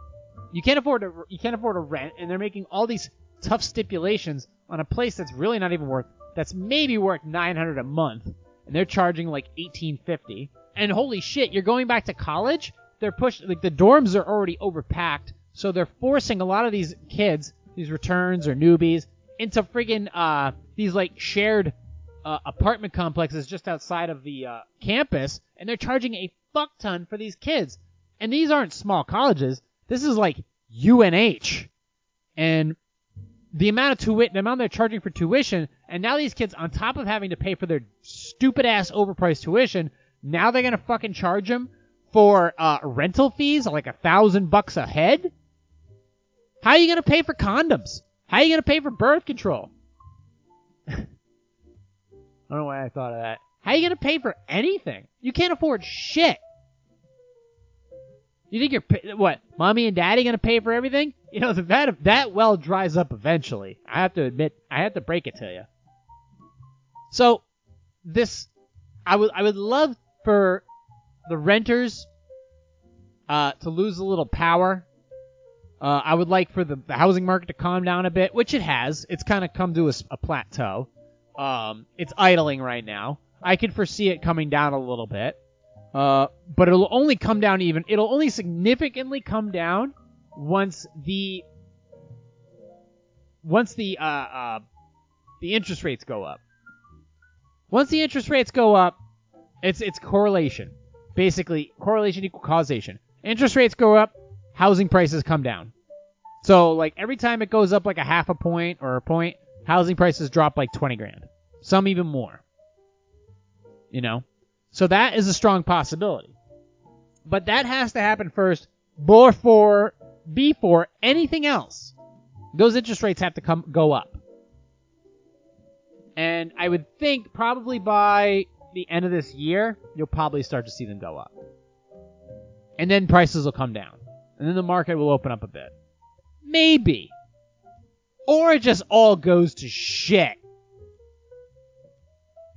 You can't afford to, you can't afford to rent, and they're making all these tough stipulations on a place that's really not even worth, that's maybe worth 900 a month, and they're charging like 1850. And holy shit, you're going back to college? They're pushing, like the dorms are already overpacked, so they're forcing a lot of these kids, these returns or newbies, into friggin' uh, these like shared uh, apartment complexes just outside of the uh, campus, and they're charging a fuck ton for these kids. And these aren't small colleges. This is like UNH. And the amount of tuition, the amount they're charging for tuition, and now these kids, on top of having to pay for their stupid ass overpriced tuition, now they're gonna fucking charge them for uh, rental fees, like a thousand bucks a head. How are you gonna pay for condoms? How are you gonna pay for birth control? (laughs) I don't know why I thought of that. How are you gonna pay for anything? You can't afford shit. You think you're what? Mommy and daddy gonna pay for everything? You know (laughs) that that well dries up eventually. I have to admit, I have to break it to you. So, this, I would I would love for the renters uh, to lose a little power. Uh, I would like for the, the housing market to calm down a bit, which it has. It's kind of come to a plateau. Um, it's idling right now. I could foresee it coming down a little bit. Uh, but it'll only come down even. It'll only significantly come down once the once the uh, uh, the interest rates go up. Once the interest rates go up, it's it's correlation. Basically, correlation equal causation. Interest rates go up, housing prices come down. So like every time it goes up like a half a point or a point, housing prices drop like 20 grand. Some even more. You know? So that is a strong possibility. But that has to happen first before before anything else. Those interest rates have to come go up. And I would think probably by the end of this year, you'll probably start to see them go up. And then prices will come down. And then the market will open up a bit. Maybe. Or it just all goes to shit.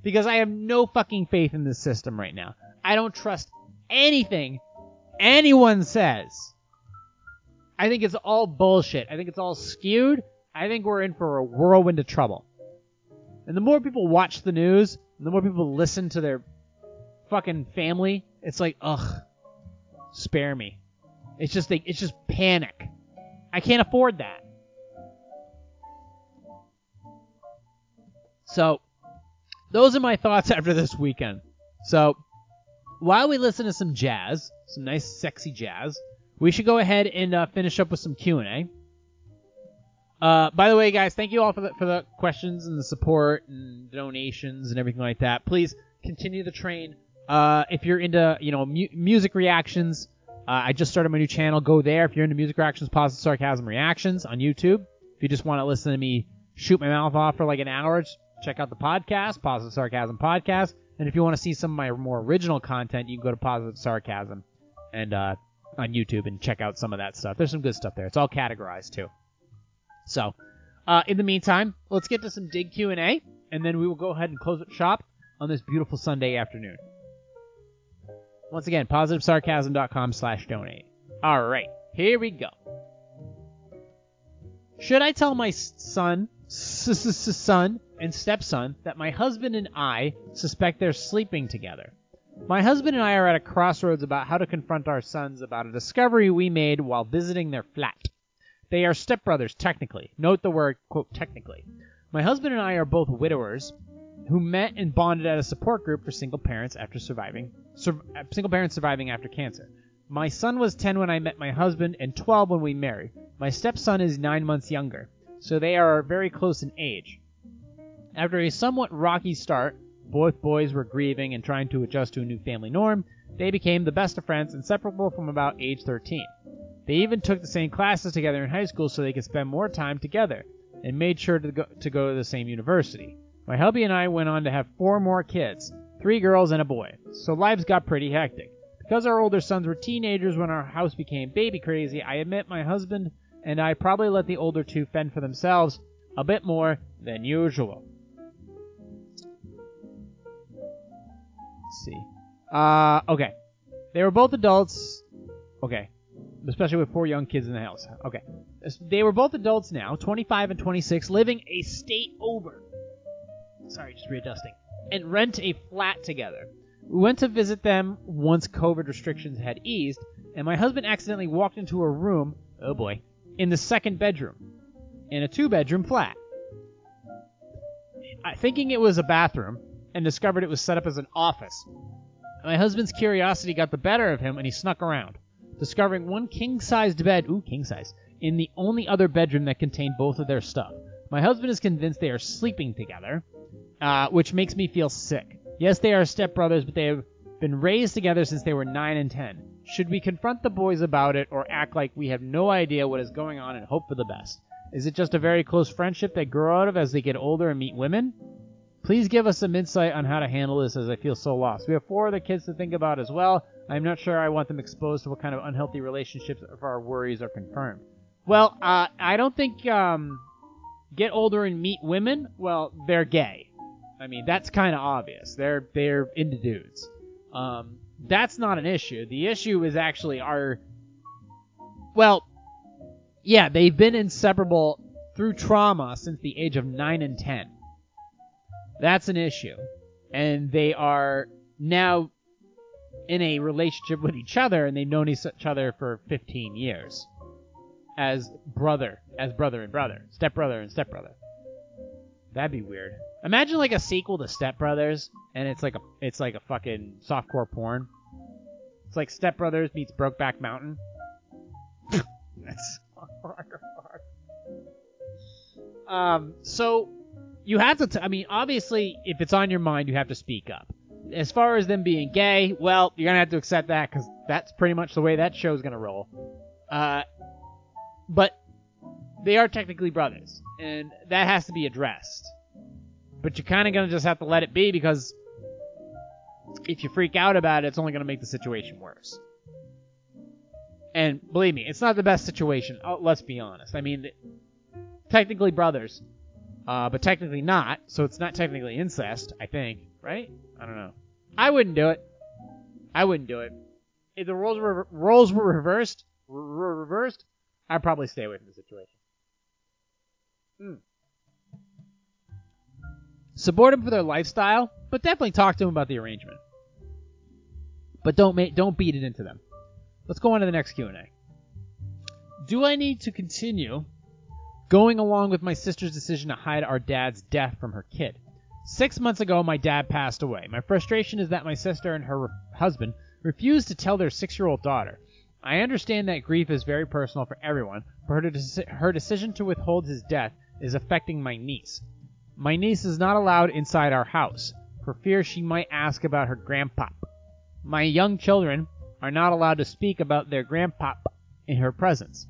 Because I have no fucking faith in this system right now. I don't trust anything anyone says. I think it's all bullshit. I think it's all skewed. I think we're in for a whirlwind of trouble. And the more people watch the news, the more people listen to their fucking family, it's like, ugh, spare me. It's just they, it's just panic. I can't afford that. So, those are my thoughts (laughs) after this weekend. So, while we listen to some jazz, some nice sexy jazz, we should go ahead and uh, finish up with some Q&A. Uh, by the way, guys, thank you all for the, for the questions and the support and donations and everything like that. Please continue the train. Uh, if you're into, you know, mu- music reactions, uh, I just started my new channel. Go there. If you're into music reactions, positive sarcasm reactions on YouTube. If you just want to listen to me shoot my mouth off for like an hour, just check out the podcast, Positive Sarcasm Podcast. And if you want to see some of my more original content, you can go to Positive Sarcasm and uh, on YouTube and check out some of that stuff. There's some good stuff there. It's all categorized too. So, uh, in the meantime, let's get to some dig Q and A, and then we will go ahead and close up shop on this beautiful Sunday afternoon. Once again, positivesarcasm.com slash donate. All right, here we go. Should I tell my son, son and stepson that my husband and I suspect they're sleeping together? My husband and I are at a crossroads about how to confront our sons about a discovery we made while visiting their flat. They are stepbrothers, technically. Note the word, quote, technically. My husband and I are both widowers who met and bonded at a support group for single parents after surviving, sur- uh, single parents surviving after cancer. My son was 10 when I met my husband and 12 when we married. My stepson is 9 months younger, so they are very close in age. After a somewhat rocky start, both boys were grieving and trying to adjust to a new family norm. They became the best of friends, inseparable from about age 13. They even took the same classes together in high school so they could spend more time together, and made sure to go to, go to the same university. My hubby and I went on to have four more kids, three girls and a boy, so lives got pretty hectic. Because our older sons were teenagers when our house became baby crazy, I admit my husband and I probably let the older two fend for themselves a bit more than usual. See. Uh, okay. They were both adults. Okay. Especially with four young kids in the house. Okay. They were both adults now, 25 and 26, living a state over. Sorry, just readjusting. And rent a flat together. We went to visit them once COVID restrictions had eased, and my husband accidentally walked into a room, oh boy, in the second bedroom, in a two bedroom flat. I, thinking it was a bathroom, and discovered it was set up as an office. My husband's curiosity got the better of him, and he snuck around, discovering one king sized bed, ooh, king size, in the only other bedroom that contained both of their stuff. My husband is convinced they are sleeping together, uh, which makes me feel sick. Yes, they are stepbrothers, but they have been raised together since they were 9 and 10. Should we confront the boys about it or act like we have no idea what is going on and hope for the best? Is it just a very close friendship they grow out of as they get older and meet women? Please give us some insight on how to handle this as I feel so lost. We have four other kids to think about as well. I'm not sure I want them exposed to what kind of unhealthy relationships if our worries are confirmed. Well, uh, I don't think um, get older and meet women. Well, they're gay. I mean, that's kind of obvious. They're they're into dudes. Um, that's not an issue. The issue is actually our. Well, yeah, they've been inseparable through trauma since the age of nine and ten. That's an issue, and they are now in a relationship with each other, and they've known each other for 15 years as brother, as brother and brother, stepbrother and stepbrother. That'd be weird. Imagine like a sequel to Step Brothers, and it's like a it's like a fucking softcore porn. It's like Step Brothers meets Brokeback Mountain. (laughs) That's um. So you have to. T- I mean, obviously, if it's on your mind, you have to speak up. As far as them being gay, well, you're gonna have to accept that because that's pretty much the way that show's gonna roll. Uh, but they are technically brothers, and that has to be addressed. But you're kind of gonna just have to let it be because if you freak out about it, it's only gonna make the situation worse. And believe me, it's not the best situation. Oh, let's be honest. I mean, technically brothers, uh, but technically not. So it's not technically incest. I think, right? I don't know. I wouldn't do it. I wouldn't do it. If the roles were roles were reversed, reversed, I'd probably stay away from the situation. Hmm. Support them for their lifestyle, but definitely talk to them about the arrangement. But don't make don't beat it into them. Let's go on to the next Q&A. Do I need to continue going along with my sister's decision to hide our dad's death from her kid? Six months ago, my dad passed away. My frustration is that my sister and her re- husband refused to tell their six-year-old daughter. I understand that grief is very personal for everyone, but her, deci- her decision to withhold his death is affecting my niece. My niece is not allowed inside our house for fear she might ask about her grandpop. My young children are not allowed to speak about their grandpop in her presence.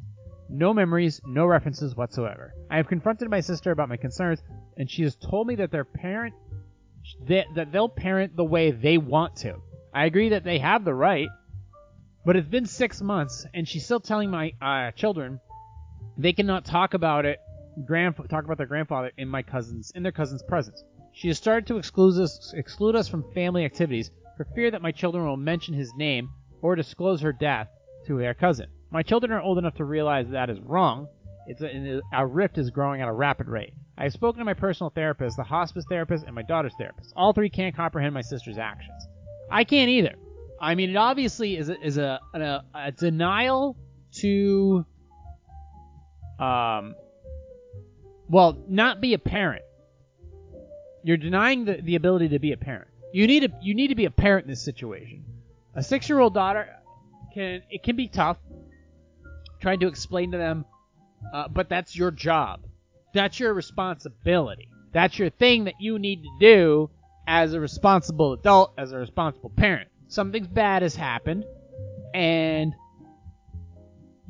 No memories, no references whatsoever. I have confronted my sister about my concerns, and she has told me that their parent that, that they'll parent the way they want to. I agree that they have the right, but it's been six months, and she's still telling my uh, children they cannot talk about it, talk about their grandfather in my cousins in their cousin's presence. She has started to exclude us exclude us from family activities for fear that my children will mention his name or disclose her death to their cousin. My children are old enough to realize that is wrong. It's a, our rift is growing at a rapid rate. I have spoken to my personal therapist, the hospice therapist, and my daughter's therapist. All three can't comprehend my sister's actions. I can't either. I mean, it obviously is a, is a, a, a denial to, um, well, not be a parent. You're denying the, the ability to be a parent. You need a, you need to be a parent in this situation. A six year old daughter can it can be tough trying to explain to them, uh, but that's your job. That's your responsibility. That's your thing that you need to do as a responsible adult, as a responsible parent. Something bad has happened, and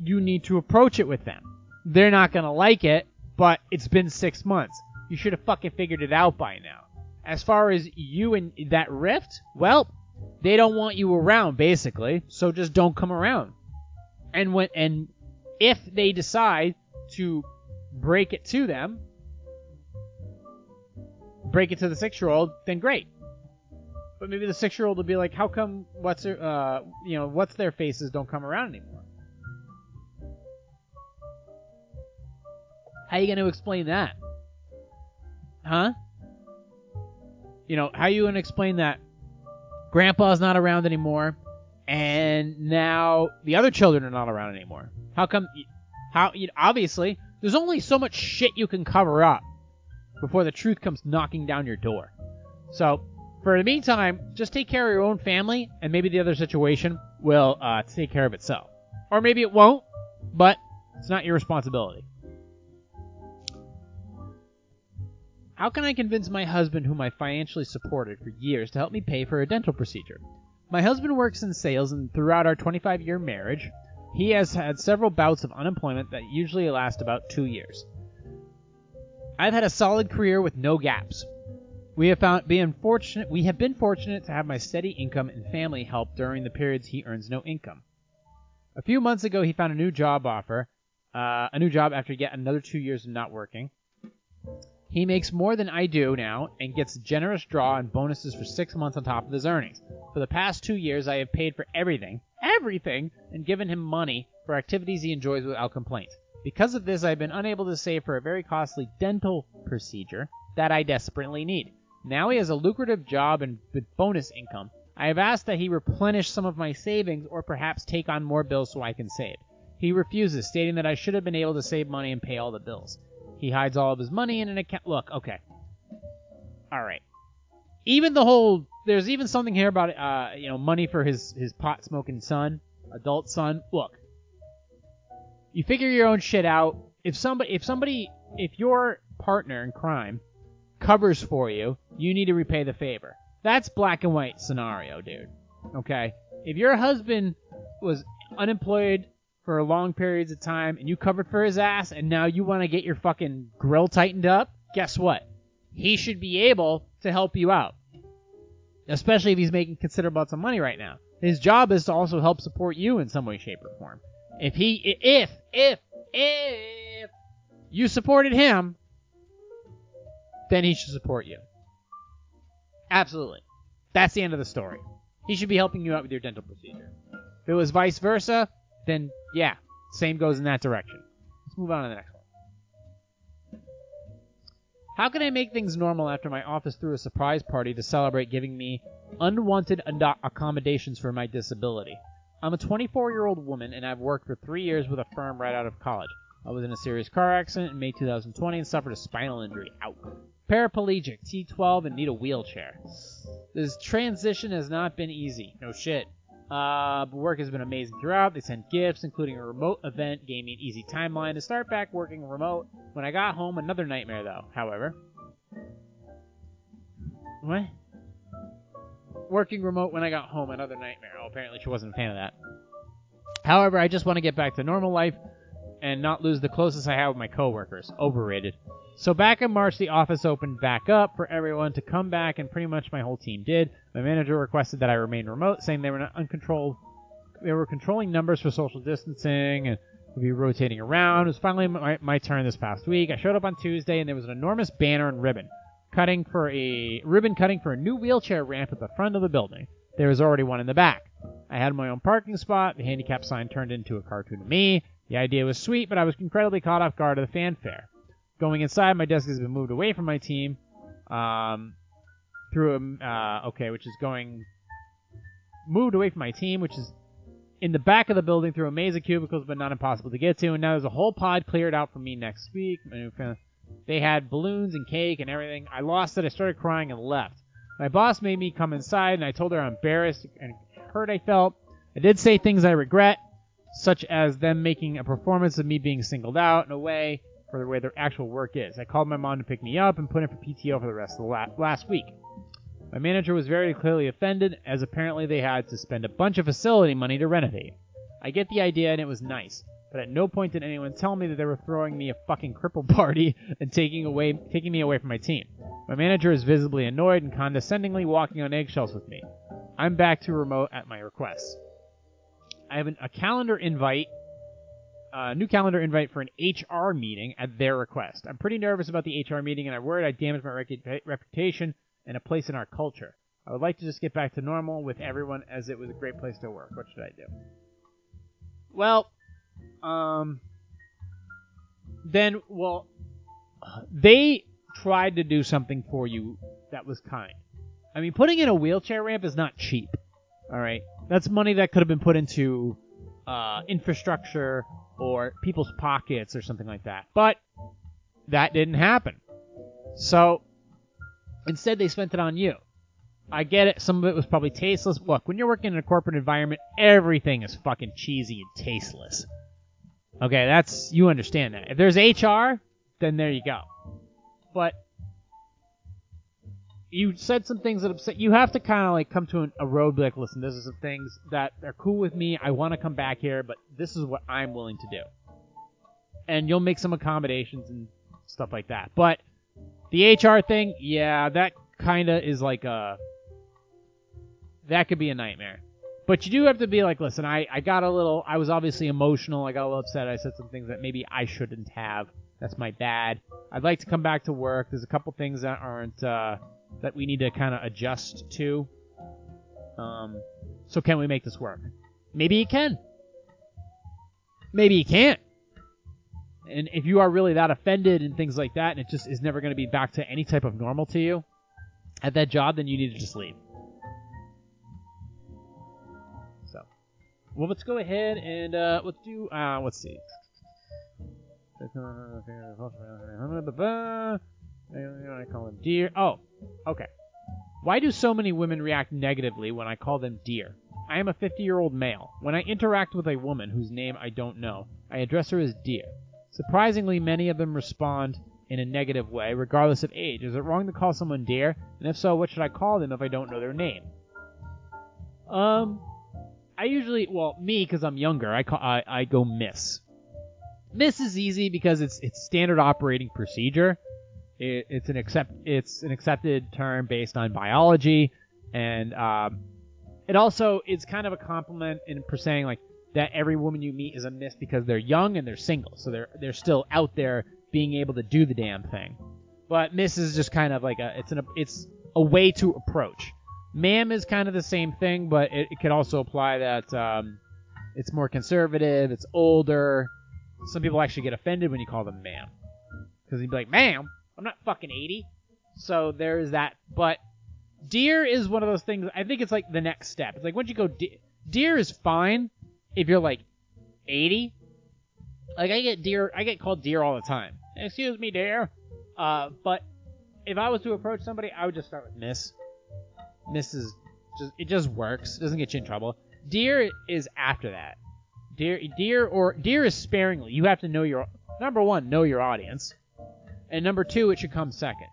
you need to approach it with them. They're not gonna like it, but it's been six months. You should have fucking figured it out by now. As far as you and that rift, well, they don't want you around basically, so just don't come around. And when and if they decide to break it to them, break it to the six year old, then great. But maybe the six year old will be like, how come what's their, uh you know what's their faces don't come around anymore? How are you gonna explain that? Huh? You know, how you gonna explain that grandpa's not around anymore and now the other children are not around anymore? How come how you know, obviously there's only so much shit you can cover up before the truth comes knocking down your door. So, for the meantime, just take care of your own family and maybe the other situation will uh, take care of itself. Or maybe it won't, but it's not your responsibility. How can I convince my husband, whom I financially supported for years, to help me pay for a dental procedure? My husband works in sales, and throughout our 25 year marriage, he has had several bouts of unemployment that usually last about two years. I've had a solid career with no gaps. We have found being fortunate. We have been fortunate to have my steady income and family help during the periods he earns no income. A few months ago, he found a new job offer, uh, a new job after yet another two years of not working. He makes more than I do now and gets a generous draw and bonuses for six months on top of his earnings. For the past two years, I have paid for everything, everything, and given him money for activities he enjoys without complaint. Because of this, I've been unable to save for a very costly dental procedure that I desperately need. Now he has a lucrative job and bonus income. I have asked that he replenish some of my savings or perhaps take on more bills so I can save. He refuses, stating that I should have been able to save money and pay all the bills. He hides all of his money in an account. Look, okay. All right. Even the whole there's even something here about uh, you know, money for his his pot smoking son, adult son. Look. You figure your own shit out. If somebody if somebody if your partner in crime covers for you, you need to repay the favor. That's black and white scenario, dude. Okay? If your husband was unemployed for long periods of time and you covered for his ass and now you want to get your fucking grill tightened up, guess what? He should be able to help you out. Especially if he's making considerable amounts of money right now. His job is to also help support you in some way, shape, or form. If he, if, if, if you supported him, then he should support you. Absolutely. That's the end of the story. He should be helping you out with your dental procedure. If it was vice versa, then yeah, same goes in that direction. Let's move on to the next one. How can I make things normal after my office threw a surprise party to celebrate giving me unwanted accommodations for my disability? I'm a 24 year old woman and I've worked for three years with a firm right out of college. I was in a serious car accident in May 2020 and suffered a spinal injury. Out. Paraplegic, T12, and need a wheelchair. This transition has not been easy. No shit. Uh, but work has been amazing throughout. They sent gifts, including a remote event, gave me an easy timeline to start back working remote. When I got home, another nightmare though, however. What? Working remote when I got home, another nightmare. Oh, apparently she wasn't a fan of that. However, I just want to get back to normal life and not lose the closest I have with my coworkers. Overrated. So back in March, the office opened back up for everyone to come back, and pretty much my whole team did. My manager requested that I remain remote, saying they were not uncontrolled. They were controlling numbers for social distancing and would be rotating around. It was finally my, my turn this past week. I showed up on Tuesday, and there was an enormous banner and ribbon cutting for a ribbon cutting for a new wheelchair ramp at the front of the building. There was already one in the back. I had my own parking spot. The handicap sign turned into a cartoon of me. The idea was sweet, but I was incredibly caught off guard of the fanfare. Going inside, my desk has been moved away from my team. Um, through a, uh, okay, which is going moved away from my team, which is in the back of the building through a maze of cubicles, but not impossible to get to. And now there's a whole pod cleared out for me next week. They had balloons and cake and everything. I lost it. I started crying and left. My boss made me come inside, and I told her I'm embarrassed and hurt I felt. I did say things I regret, such as them making a performance of me being singled out in a way for the way their actual work is. I called my mom to pick me up and put in for PTO for the rest of the la- last week. My manager was very clearly offended, as apparently they had to spend a bunch of facility money to renovate. I get the idea, and it was nice, but at no point did anyone tell me that they were throwing me a fucking cripple (laughs) party and taking away taking me away from my team. My manager is visibly annoyed and condescendingly walking on eggshells with me. I'm back to remote at my request. I have an, a calendar invite, a new calendar invite for an HR meeting at their request. I'm pretty nervous about the HR meeting, and I'm worried I damaged my reputation and a place in our culture. I would like to just get back to normal with everyone, as it was a great place to work. What should I do? Well, um, then, well, they tried to do something for you that was kind. I mean, putting in a wheelchair ramp is not cheap. All right, that's money that could have been put into uh, infrastructure or people's pockets or something like that. But that didn't happen. So instead, they spent it on you. I get it. Some of it was probably tasteless. Look, when you're working in a corporate environment, everything is fucking cheesy and tasteless. Okay, that's you understand that. If there's HR, then there you go. But you said some things that upset you have to kind of like come to an, a road like listen this is some things that are cool with me. I want to come back here but this is what i'm willing to do. And you'll make some accommodations and stuff like that. But the hr thing yeah that kind of is like a that could be a nightmare. But you do have to be like listen I, I got a little i was obviously emotional. I got a little upset. I said some things that maybe i shouldn't have. That's my bad. I'd like to come back to work. There's a couple things that aren't uh, that we need to kind of adjust to. Um, so can we make this work? Maybe you can. Maybe you can't. And if you are really that offended and things like that, and it just is never going to be back to any type of normal to you at that job, then you need to just leave. So, well, let's go ahead and uh, let's do. Uh, let's see. I call him dear. Oh, okay. Why do so many women react negatively when I call them dear? I am a 50 year old male. When I interact with a woman whose name I don't know, I address her as dear. Surprisingly, many of them respond in a negative way, regardless of age. Is it wrong to call someone dear? And if so, what should I call them if I don't know their name? Um, I usually, well, me because I'm younger, I call I, I go miss. Miss is easy because it's it's standard operating procedure. It, it's an accept it's an accepted term based on biology, and um, it also is kind of a compliment in per saying like that every woman you meet is a miss because they're young and they're single, so they're they're still out there being able to do the damn thing. But miss is just kind of like a it's an it's a way to approach. Ma'am is kind of the same thing, but it, it could also apply that um, it's more conservative, it's older. Some people actually get offended when you call them ma'am because you'd be like, ma'am, I'm not fucking 80. So there is that. But dear is one of those things. I think it's like the next step. It's like once you go de- dear is fine if you're like 80. Like I get dear, I get called dear all the time. Excuse me, dear. Uh, but if I was to approach somebody, I would just start with Miss. Miss is just it just works. It doesn't get you in trouble. Dear is after that. Dear, dear or dear is sparingly. You have to know your number one, know your audience. And number two, it should come second.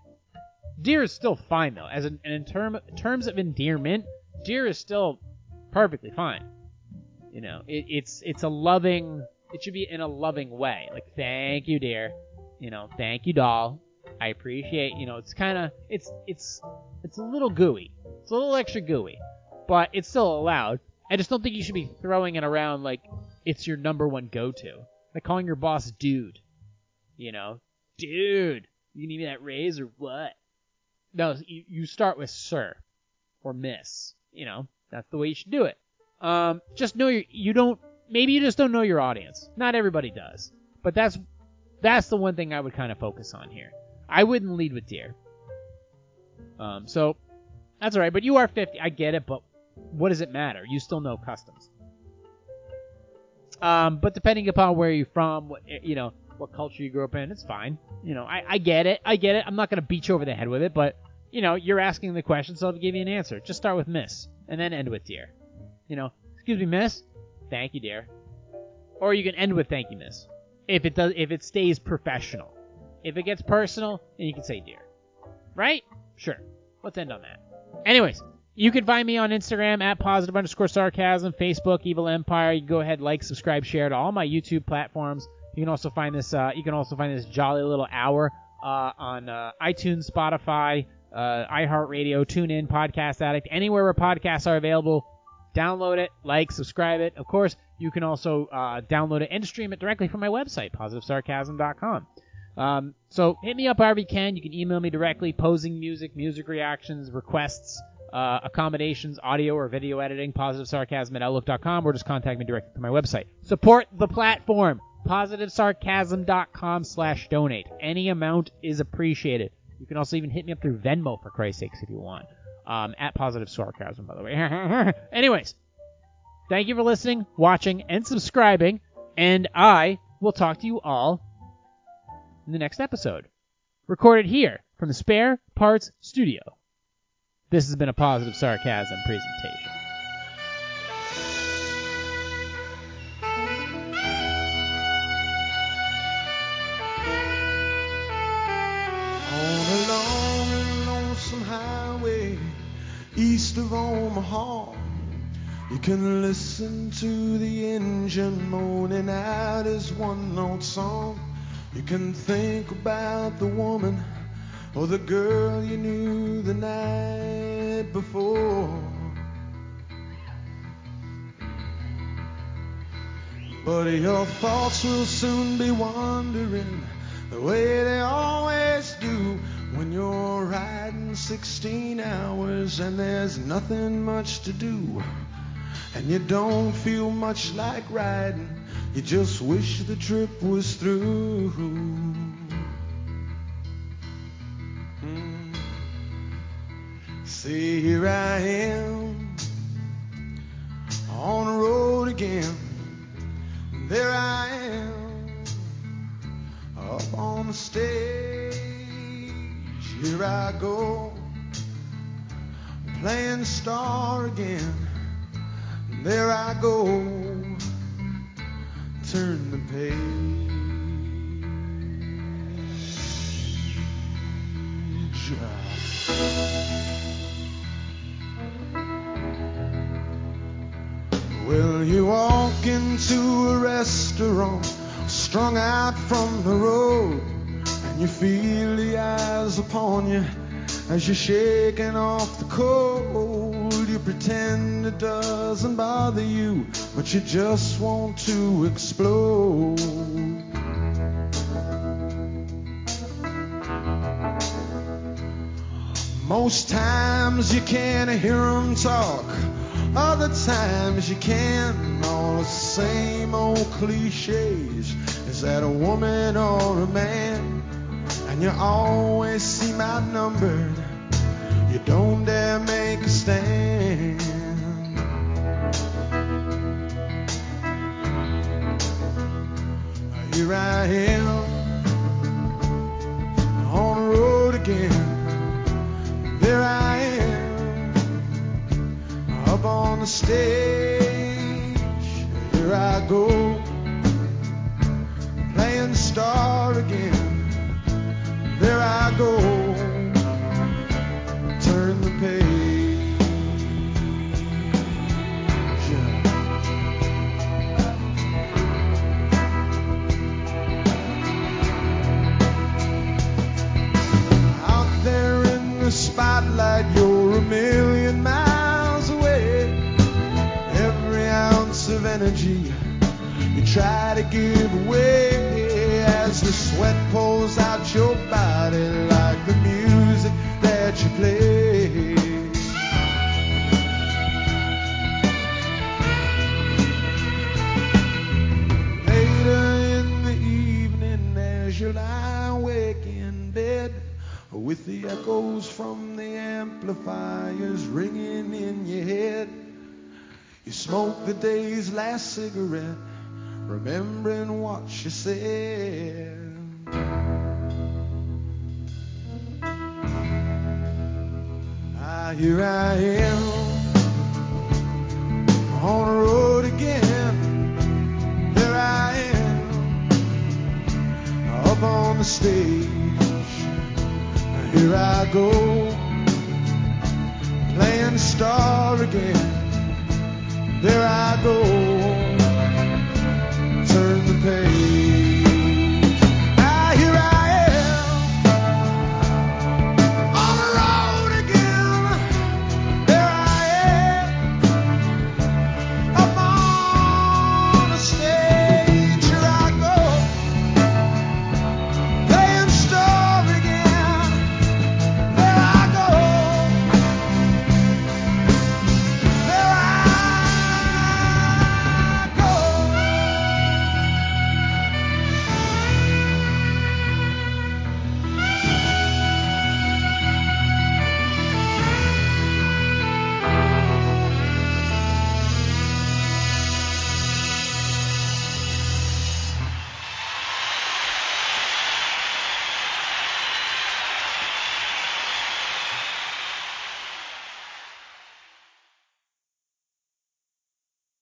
Dear is still fine though, as in, in term, terms of endearment, dear is still perfectly fine. You know, it, it's it's a loving. It should be in a loving way, like thank you, dear. You know, thank you, doll. I appreciate. You know, it's kind of it's it's it's a little gooey. It's a little extra gooey, but it's still allowed. I just don't think you should be throwing it around like it's your number one go-to, like calling your boss dude. You know, dude, you need me that raise or what? No, you, you start with sir or miss. You know, that's the way you should do it. Um, just know your, you don't, maybe you just don't know your audience. Not everybody does. But that's, that's the one thing I would kind of focus on here. I wouldn't lead with dear. Um, so that's alright, but you are 50. I get it, but what does it matter? You still know customs. Um, but depending upon where you're from, what, you know, what culture you grew up in. It's fine. You know, I, I get it. I get it. I'm not going to beat you over the head with it, but, you know, you're asking the question, so I'll give you an answer. Just start with Miss, and then end with Dear. You know, excuse me, Miss. Thank you, dear. Or you can end with Thank you, Miss. If it does, if it stays professional. If it gets personal, then you can say Dear. Right? Sure. Let's end on that. Anyways, you can find me on Instagram at positive underscore sarcasm, Facebook, Evil Empire. You can go ahead, like, subscribe, share to all my YouTube platforms. You can also find this. Uh, you can also find this jolly little hour uh, on uh, iTunes, Spotify, uh, iHeartRadio, TuneIn, Podcast Addict, anywhere where podcasts are available. Download it, like, subscribe it. Of course, you can also uh, download it and stream it directly from my website, positivesarcasm.com. Um, so hit me up however you can. You can email me directly, posing music, music reactions, requests, uh, accommodations, audio or video editing, positivesarcasm at outlook.com, or just contact me directly through my website. Support the platform positivesarcasm.com slash donate. Any amount is appreciated. You can also even hit me up through Venmo, for Christ's sakes, if you want. Um, at Positive Sarcasm, by the way. (laughs) Anyways, thank you for listening, watching, and subscribing, and I will talk to you all in the next episode. Recorded here from the Spare Parts Studio. This has been a Positive Sarcasm presentation. Can listen to the engine moaning out his one note song. You can think about the woman or the girl you knew the night before. But your thoughts will soon be wandering the way they always do when you're riding 16 hours and there's nothing much to do. And you don't feel much like riding, you just wish the trip was through. Mm. See, here I am star again. There I go, turn the page. Well, you walk into a restaurant, strung out from the road, and you feel the eyes upon you as you're shaking times you can't hear 'em talk, other times you can. All the same old cliches. Is that a woman or a man? And you always seem outnumbered. You don't energy you try to give away as the sweat pulls out your body like the music that you play. Later in the evening, as you lie awake in bed, with the echoes from the amplifiers ringing in your head, you smoke the day's last cigarette, remembering what she said. Ah, here I am on the road again. There I am up on the stage. Here I go playing the star again there I go. Turn the page.